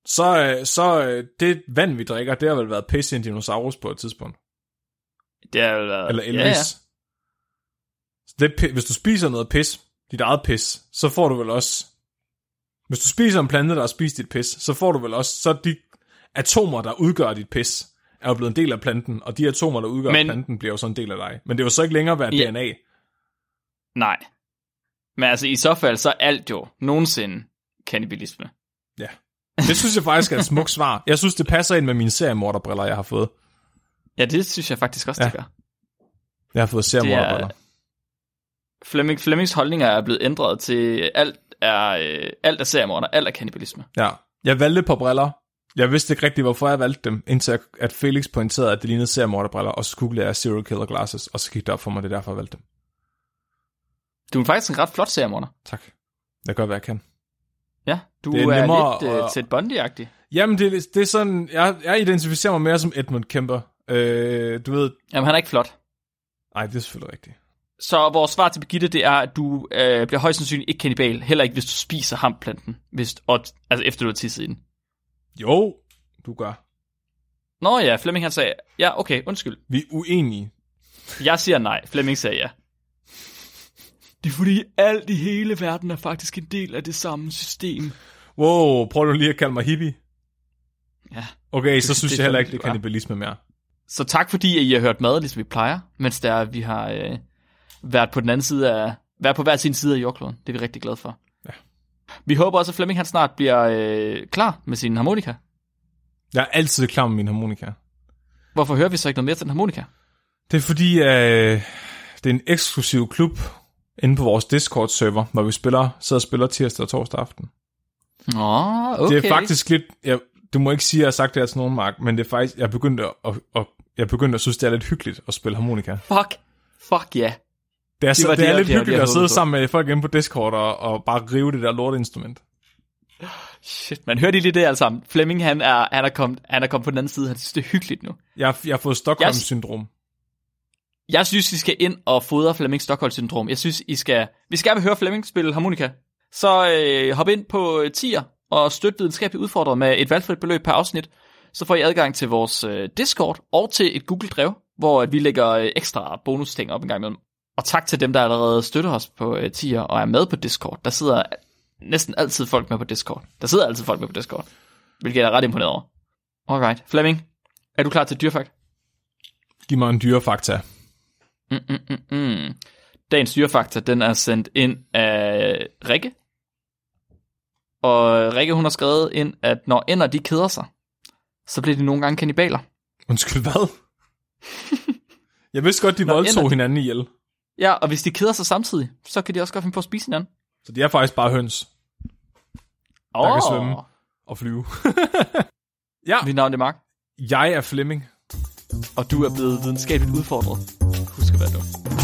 Så, øh, så øh, det vand, vi drikker, det har vel været pisse i en dinosaurus på et tidspunkt. Det er jo været... Eller Elvis. Ja, ja. Så det, hvis du spiser noget pis, dit eget pis, så får du vel også... Hvis du spiser en plante, der har spist dit pis, så får du vel også... Så de atomer, der udgør dit pis, er jo blevet en del af planten, og de atomer, der udgør Men- planten, bliver jo så en del af dig. Men det er jo så ikke længere været Ja. DNA. Nej. Men altså, i så fald, så er alt jo nogensinde kannibalisme. Ja. Det synes jeg faktisk er et smukt svar. Jeg synes, det passer ind med mine seriemorderbriller, jeg har fået. Ja, det synes jeg faktisk også. Ja. det gør. Jeg har fået seriemorderbriller. Flemming, Flemmings holdninger er blevet ændret til alt er, øh, alt er seriemorder, alt er kannibalisme. Ja. Jeg valgte på briller. Jeg vidste ikke rigtig, hvorfor jeg valgte dem, indtil at Felix pointerede, at det lignede seriemorderbriller, og så googlede jeg serial killer glasses, og så gik det op for mig, det er derfor, jeg valgte dem. Du er faktisk en ret flot seriemorder. Tak. Jeg gør, hvad jeg kan. Ja, du Det er, er nemmere lidt uh, at- Ted Bundy-agtig. Jamen, det, er- det er sådan, jeg, jeg identificerer mig mere som Edmund Kemper. Øh, du ved, Jamen, han er ikke flot. nej, det er selvfølgelig rigtigt. Så vores svar til Birgitte, det er, at du øh, bliver højst sandsynligt ikke kannibal, heller ikke hvis du spiser hamplanten, hvis, og, altså efter du har tisset i den. Jo, du gør. Nå ja, Flemming han sagde, ja okay, undskyld. Vi er uenige. Jeg siger nej, Flemming sagde ja. Det er fordi alt i hele verden er faktisk en del af det samme system. Wow, prøv du lige at kalde mig hippie? Ja. Okay, så Det- synes det jeg heller er ikke, det er sådan, kannibalisme mere. Så tak fordi, at I har hørt med, ligesom vi plejer, mens der er, vi har øh, været på den anden side af, været på hver sin side af jordkloden. Det er vi rigtig glade for. Ja. Vi håber også, at Flemming han snart bliver øh, klar med sin harmonika. Jeg er altid klar med min harmonika. Hvorfor hører vi så ikke noget mere til den harmonika? Det er fordi, øh, det er en eksklusiv klub inde på vores Discord-server, hvor vi spiller, sidder og spiller tirsdag og torsdag aften. Nå, okay. Det er faktisk lidt... Jeg, du må ikke sige, at jeg har sagt det her til nogen, Mark, men det er faktisk... Jeg begyndte at, at, at, jeg begyndte at synes, det er lidt hyggeligt at spille harmonika. Fuck. Fuck ja. Yeah. Det er, det, så, var det er det, lidt hyggeligt at sidde sammen med folk inde på Discord og, og bare rive det der lorteinstrument. Shit, man hører lige det alle sammen. Flemming, han er, han er, kommet, han er kommet på den anden side. Han synes, det er hyggeligt nu. Jeg, jeg har fået Stockholm-syndrom. Jeg synes, I skal ind og fodre Flemming Stockholm-syndrom. Jeg synes, I skal... Vi skal gerne høre Flemming spille harmonika. Så øh, hop ind på øh, tier og støt videnskabeligt udfordret med et valgfrit beløb per afsnit. Så får I adgang til vores øh, Discord og til et Google-drev, hvor at vi lægger øh, ekstra bonus-ting op en gang imellem. Og tak til dem, der allerede støtter os på øh, tier og er med på Discord. Der sidder næsten altid folk med på Discord. Der sidder altid folk med på Discord. Hvilket jeg er ret imponeret over. Alright. Flemming, er du klar til dyrfakt? Giv mig en dyrefakta. Mm, mm, mm, mm. Dagens dyrefakta, den er sendt ind af Rikke. Og Rikke, hun har skrevet ind, at når ender de keder sig, så bliver de nogle gange kannibaler. Undskyld, hvad? [LAUGHS] jeg vidste godt, de Nå, voldtog ender- hinanden ihjel. Ja, og hvis de keder sig samtidig, så kan de også godt finde på at spise hinanden. Så de er faktisk bare høns Oh. kan svømme. og flyve. [LAUGHS] ja, Mit navn er Mark, jeg er Flemming. og du er blevet videnskabeligt udfordret. Husk at være dum.